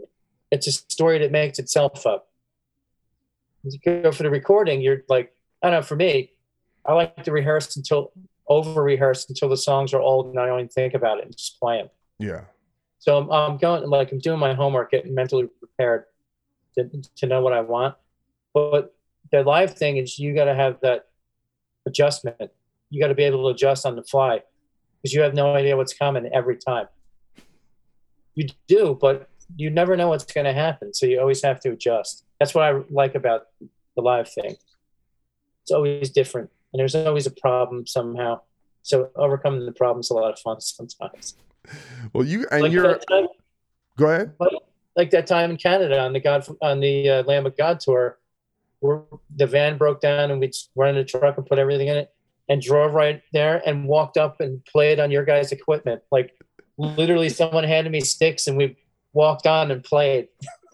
it's a story that makes itself up. You go for the recording. You're like, I don't know. For me, I like to rehearse until over rehearse until the songs are old and I don't even think about it and just play them. Yeah. So I'm, I'm going like I'm doing my homework, getting mentally prepared to, to know what I want. But the live thing is you got to have that adjustment. You got to be able to adjust on the fly because you have no idea what's coming every time. You do, but you never know what's going to happen. So you always have to adjust. That's what I like about the live thing. It's always different, and there's always a problem somehow. So overcoming the problem is a lot of fun sometimes. Well, you and Like you're go ahead. Like that time in Canada on the God on the uh, Lamb of God tour, where the van broke down and run in the truck and put everything in it and drove right there and walked up and played on your guys' equipment. Like literally, someone handed me sticks and we walked on and played.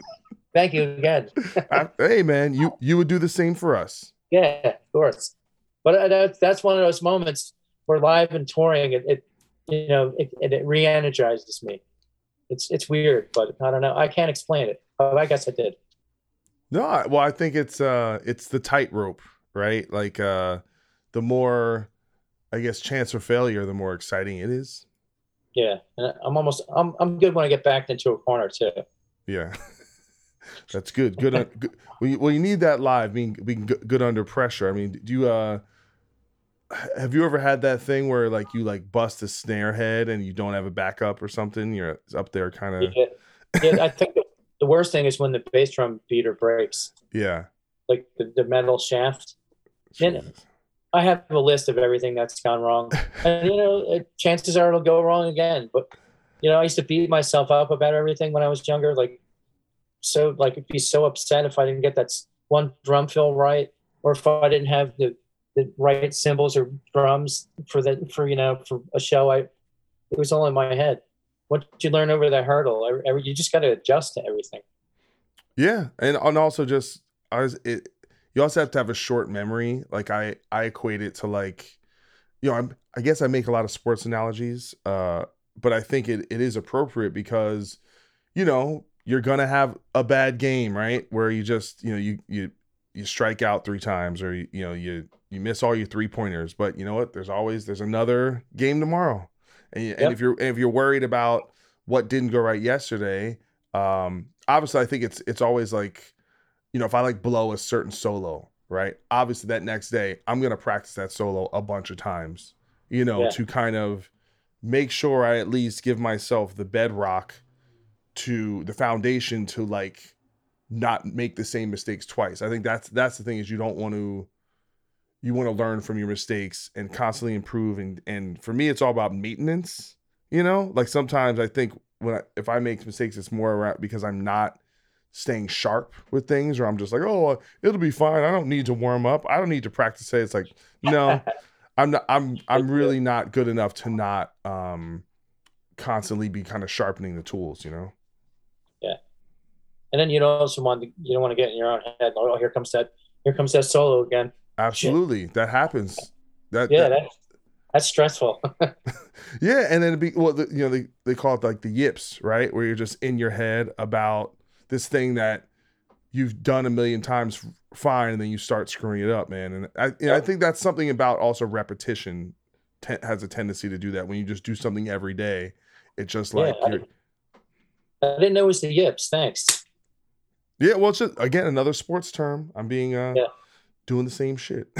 Thank you again. I- hey man, you you would do the same for us. Yeah, of course. But uh, that's that's one of those moments where live and touring, it, it you know, it, it, it re-energizes me. It's it's weird, but I don't know. I can't explain it. But I guess I did. No, I- well, I think it's uh it's the tightrope, right? Like uh the more I guess chance for failure, the more exciting it is. Yeah, and I'm almost I'm I'm good when I get backed into a corner too. Yeah. That's good. Good. good. Well, you, well, you need that live being being good, good under pressure. I mean, do you uh have you ever had that thing where like you like bust a snare head and you don't have a backup or something? You're up there kind of Yeah, yeah I think the, worst thing is when the bass drum beater breaks, yeah. like the, the metal shaft. I have a list of everything that's gone wrong, and you know, chances are it'll go wrong again. But you know, I used to beat myself up about everything when I was younger. Like, so like, I'd be so upset if I didn't get that one drum fill right, or if I didn't have the the right cymbals or drums for the for you know for a show. I it was all in my head. What did you learn over that hurdle? Every, you just got to adjust to everything. Yeah, and and also just I was it. You also have to have a short memory. Like I I equate it to like, you know, I'm I guess I make a lot of sports analogies. Uh, but I think it, it is appropriate because, you know, you're gonna have a bad game, right? Where you just you know you you you strike out three times or you, you know you you miss all your three pointers. But you know what? There's always there's another game tomorrow, and, you- and if you're and if you're worried about what didn't go right yesterday, um, obviously I think it's it's always like, you know, if I like blow a certain solo, right? Obviously that next day I'm gonna practice that solo a bunch of times, you know, Yeah. to kind of make sure I at least give myself the bedrock to the foundation to like not make the same mistakes twice. I think that's that's the thing is you don't want to you want to learn from your mistakes and constantly improve and and for me it's all about maintenance, you know? Like sometimes I think when I, if I make mistakes it's more around because I'm not staying sharp with things or I'm just like, "Oh, it'll be fine. I don't need to warm up. I don't need to practice it." It's like, "No, I'm not I'm I'm really not good enough to not um constantly be kind of sharpening the tools, you know?" And then you want to, you don't want to get in your own head. Oh, here comes that, here comes that solo again. Absolutely. That happens. That Yeah, that- that, that's stressful. Yeah, and then be well, the, you know, they they call it like the yips, right? Where you're just in your head about this thing that you've done a million times fine, and then you start screwing it up, man. And I, you know, I think that's something about also repetition te- has a tendency to do that. When you just do something every day, It's just Yeah, like I- you're, I didn't know it was the yips. Thanks. Yeah. Well, it's just again another sports term. I'm being uh Yeah. doing the same shit.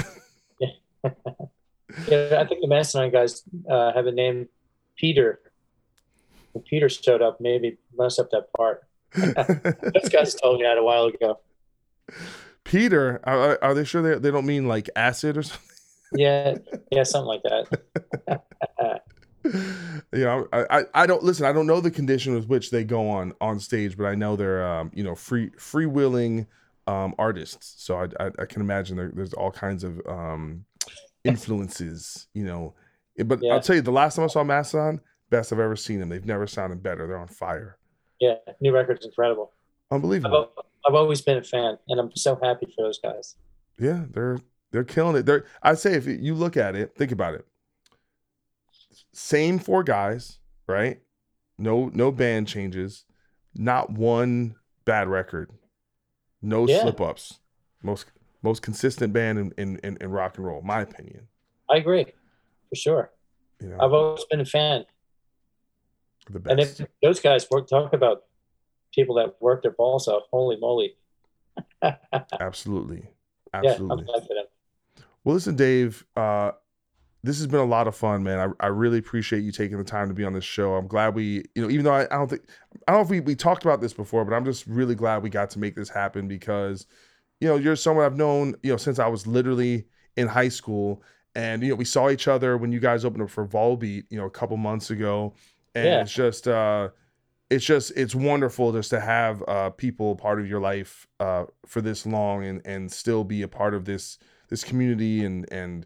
Yeah, I think the Mastodon guys uh, have a name, Peter. When Peter showed up, maybe mess up that part. Those guys told me that a while ago. Peter, are, are they sure they they don't mean like acid or something? Yeah, yeah, something like that. you know, I, I I don't listen. I don't know the condition with which they go on on stage, but I know they're um, you know free freewheeling um, artists. So I, I I can imagine there, there's all kinds of um, influences. You know, Eh, but Yeah. I'll tell you, the last time I saw Mastodon, best I've ever seen them. They've never sounded better. They're on fire. Yeah, new record's incredible. I've, Unbelievable. I've always been a fan, and I'm so happy for those guys. Yeah, they're they're killing it. They're I'd say if you look at it, think about it. Same four guys, right? No no band changes, not one bad record, no Yeah. slip ups. Most most consistent band in, in, in, in rock and roll, my opinion. I agree, for sure. You know, I've always been a fan. the best. And if those guys work, talk about people that work their balls off. Holy moly! Absolutely. Yeah, Absolutely. I'm glad for them. Well, listen, Dave. Uh, this has been a lot of fun, man. I, I really appreciate you taking the time to be on this show. I'm glad we, you know, even though I, I don't think, I don't know if we, we talked about this before, but I'm just really glad we got to make this happen because, you know, you're someone I've known, you know, since I was literally in high school. And, you know, we saw each other when you guys opened up for Volbeat, you know, a couple months ago. And Yeah. it's just, uh, it's just, it's wonderful just to have uh, people part of your life uh, for this long and, and still be a part of this, this community and, and,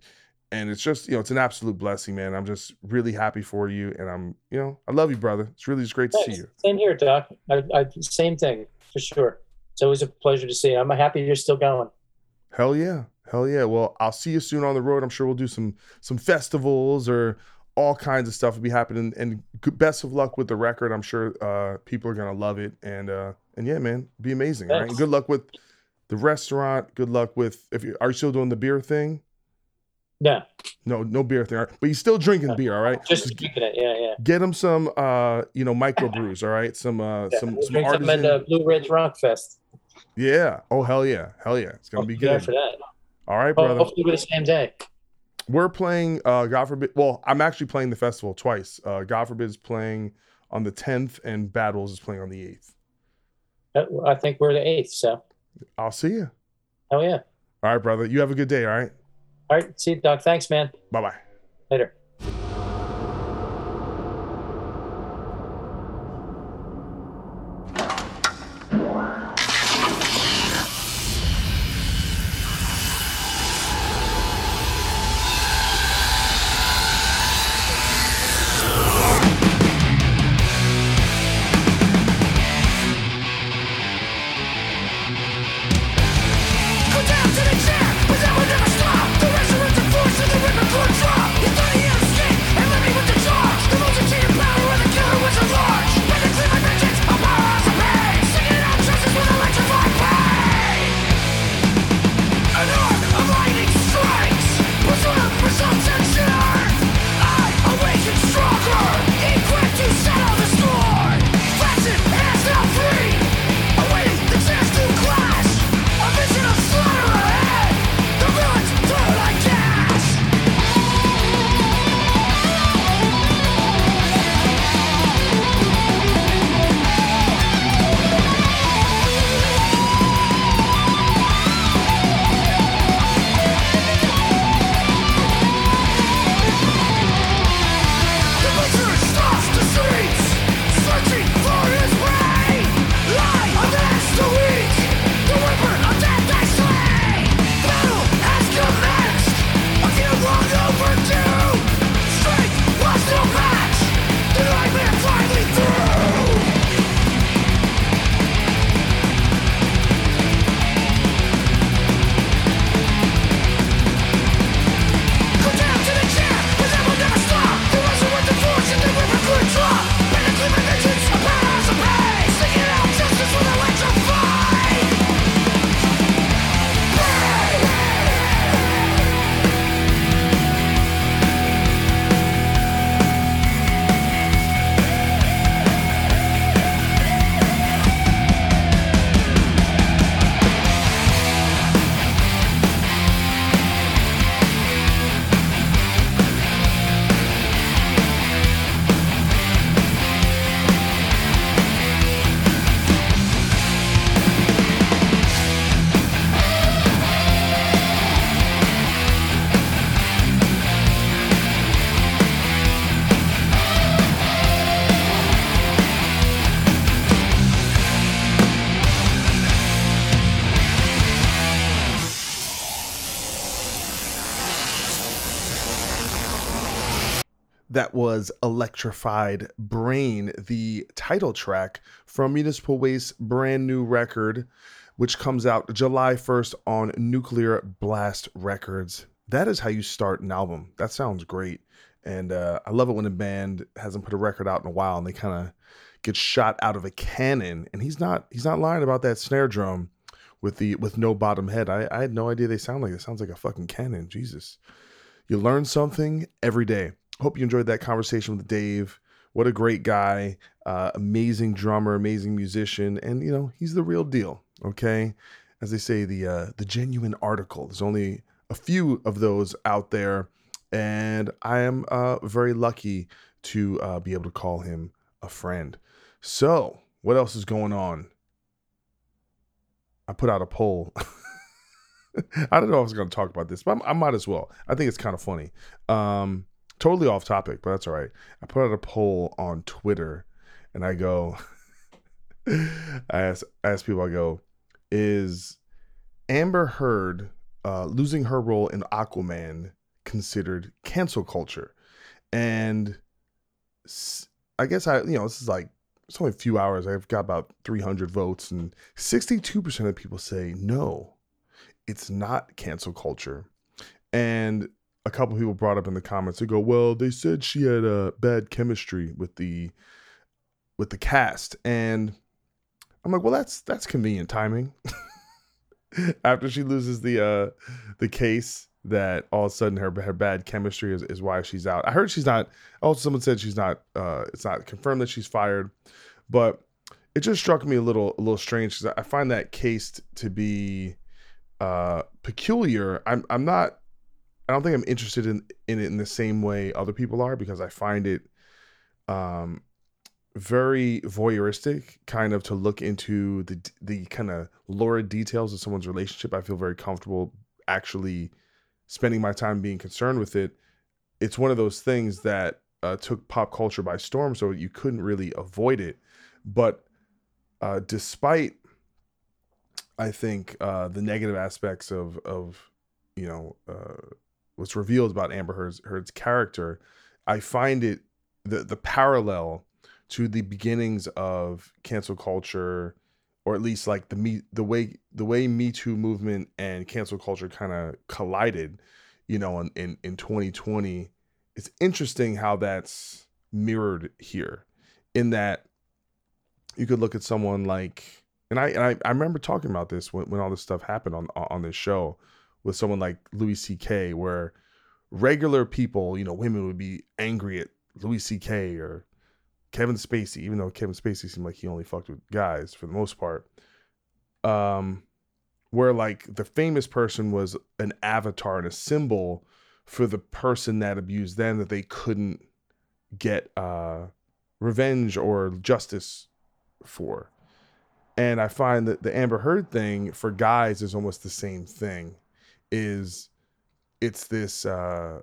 and it's just you know it's an absolute blessing man i'm just really happy for you and i'm you know i love you brother it's really just great to see you Same here, Doc. I, I, same thing for sure. It's always a pleasure to see. you. I'm happy you're still going. hell yeah hell yeah well i'll see you soon on the road i'm sure we'll do some some festivals or all kinds of stuff will be happening. And best of luck with the record. I'm sure uh, people are gonna love it. And uh, and yeah, man, be amazing. Right? Thanks. Good luck with the restaurant. Good luck with if you are you still doing the beer thing. No, No, no beer thing. right? But you're still drinking beer, all right? just keeping it. Yeah, yeah. Get him some, uh, you know, microbrews, all right? Some, uh, yeah. some, we'll some artisan. at the Blue Ridge Rock Fest. Yeah. Oh hell yeah, hell yeah. It's gonna I'll be good. for that. All right, brother. Hopefully, the same day. We're playing. Uh, God forbid. Well, I'm actually playing the festival twice. Uh, God forbid is playing on the 10th, and Bad Wolves is playing on the 8th. Uh, I think we're the eighth. So, I'll see you. hell yeah. All right, brother. You have a good day. All right. All right. See you, Doc. Thanks, man. Bye bye. Later. Was Electrified Brain, the title track from Municipal Waste's brand new record, which comes out July 1st on Nuclear Blast Records. That is how you start an album. That sounds great. And uh, I love it when a band hasn't put a record out in a while and they kind of get shot out of a cannon. And he's not he's not lying about that snare drum with the with no bottom head. I, I had no idea they sound like it. Sounds like a fucking cannon. Jesus. You learn something every day. Hope you enjoyed that conversation with Dave. What a great guy, uh, amazing drummer, amazing musician, and you know he's the real deal. Okay, as they say, the uh, the genuine article. There's only a few of those out there, and I am uh, very lucky to uh, be able to call him a friend. So, what else is going on? I put out a poll. I don't know if I was going to talk about this, but I might as well. I think it's kind of funny. Um, totally off topic, but that's all right. I put out a poll on Twitter, and I go, I ask, I ask people, I go, is Amber Heard uh, losing her role in Aquaman considered cancel culture? And I guess I, you know, this is like it's only a few hours. I've got about 300 votes, and 62% of people say no, it's not cancel culture. And a couple people brought up in the comments. They go, "Well, they said she had a uh, bad chemistry with the with the cast," and I'm like, "Well, that's that's convenient timing." After she loses the uh the case, that all of a sudden her her bad chemistry is, is why she's out. I heard she's not. Also, someone said she's not. Uh, it's not confirmed that she's fired, but it just struck me a little a little strange because I find that case to be uh, peculiar. I'm I'm not. I don't think I'm interested in in it in the same way other people are because I find it um very voyeuristic kind of to look into the the kind of lurid details of someone's relationship. I feel very comfortable actually spending my time being concerned with it, it's one of those things that uh, took pop culture by storm, so you couldn't really avoid it. But uh, despite, I think uh, the negative aspects of of you know uh, what's revealed about Amber Heard's, Heard's character, I find it the the parallel to the beginnings of cancel culture or at least like the me the way the way Me Too movement and cancel culture kind of collided, you know, in, in in 2020. It's interesting how that's mirrored here, in that you could look at someone like, and I and I, I remember talking about this when, when all this stuff happened on on this show with someone like Louis C.K. where regular people, you know, women would be angry at Louis C.K. or Kevin Spacey, even though Kevin Spacey seemed like he only fucked with guys for the most part, um, where like the famous person was an avatar and a symbol for the person that abused them that they couldn't get uh, revenge or justice for. And I find that the Amber Heard thing for guys is almost the same thing. Is it's this uh,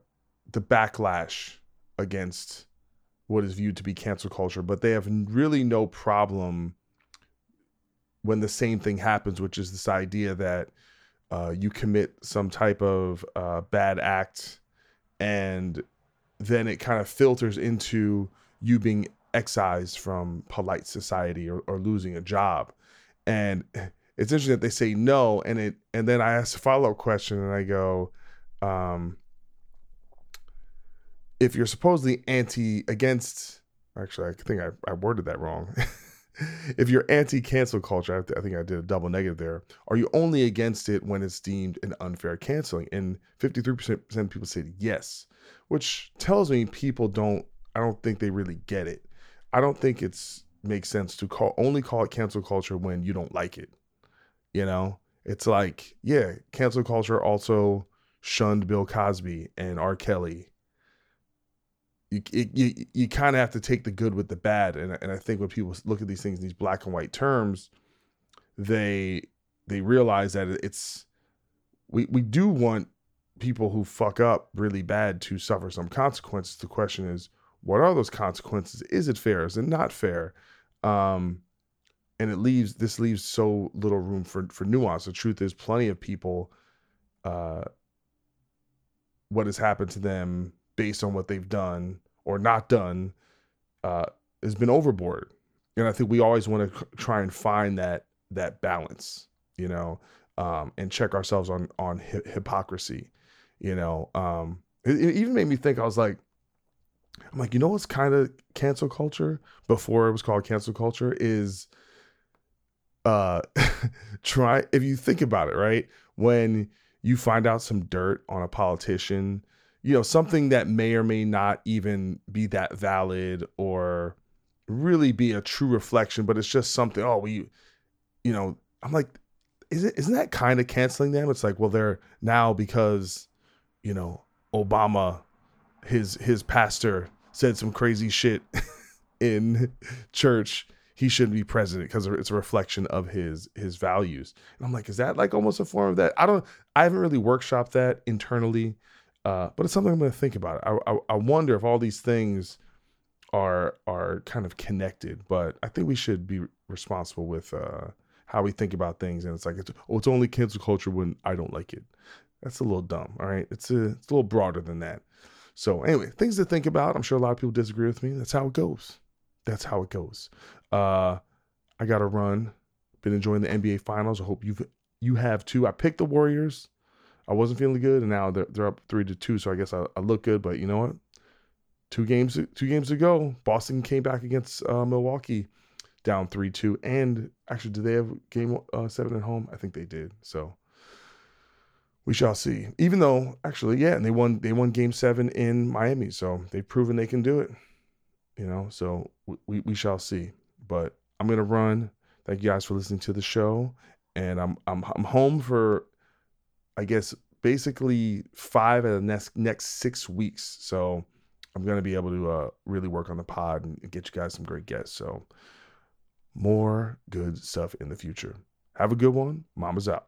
the backlash against what is viewed to be cancel culture, but they have really no problem when the same thing happens, which is this idea that uh, you commit some type of uh, bad act and then it kind of filters into you being excised from polite society or, or losing a job. And it's interesting that they say no, and it and then I ask a follow up question and I go, um, if you're supposedly anti against, actually, I think I, I worded that wrong. if you're anti cancel culture, I, think I did a double negative there. Are you only against it when it's deemed an unfair canceling? And 53% of people said yes, which tells me people don't, I don't think they really get it. I don't think it's makes sense to call only call it cancel culture when you don't like it. You know, it's like, yeah, cancel culture also shunned Bill Cosby and R. Kelly. You you, you kind of have to take the good with the bad and, and i think when people look at these things in these black and white terms they they realize that it's we we do want people who fuck up really bad to suffer some consequences. The question is what are those consequences? Is it fair? Is it not fair? Um and it leaves this leaves so little room for for nuance the truth is plenty of people uh what has happened to them based on what they've done or not done uh, has been overboard. And I think we always want to try and find that that balance, you know, um, and check ourselves on on hi- hypocrisy. You know, um, it, it even made me think. I was like, I'm like, you know what's kind of cancel culture before it was called cancel culture is uh try if you think about it, right? When you find out some dirt on a politician you know, something that may or may not even be that valid or really be a true reflection, but it's just something, oh, we, you know, I'm like, is it, isn't that kind of canceling them? It's like, well, they're now because, you know, Obama, his, his pastor said some crazy shit in church. He shouldn't be president because it's a reflection of his his values. And I'm like, is that like almost a form of that? I don't. I haven't really workshopped that internally. Uh, but it's something I'm going to think about. I, I, I wonder if all these things are are kind of connected. But I think we should be responsible with uh, how we think about things. And it's like it's oh, it's only cancel culture when I don't like it. That's a little dumb. All right, it's a it's a little broader than that. So anyway, things to think about. I'm sure a lot of people disagree with me. That's how it goes. That's how it goes. Uh, I got to run. Been enjoying the NBA Finals. I hope you've you have too. I picked the Warriors. I wasn't feeling good, and now they're, they're up three to two. So I guess I, I look good. But you know what? Two games, two games ago, Boston came back against uh, Milwaukee, down three two. And actually, did they have game uh, seven at home? I think they did. So we shall see. Even though, actually, yeah, and they won. They won game seven in Miami. So they've proven they can do it. You know. So we we shall see. But I'm gonna run. Thank you guys for listening to the show, and I'm I'm I'm home for, I guess basically five of the next next six weeks. So I'm gonna be able to uh, really work on the pod and get you guys some great guests. So more good stuff in the future. Have a good one. Mama's out.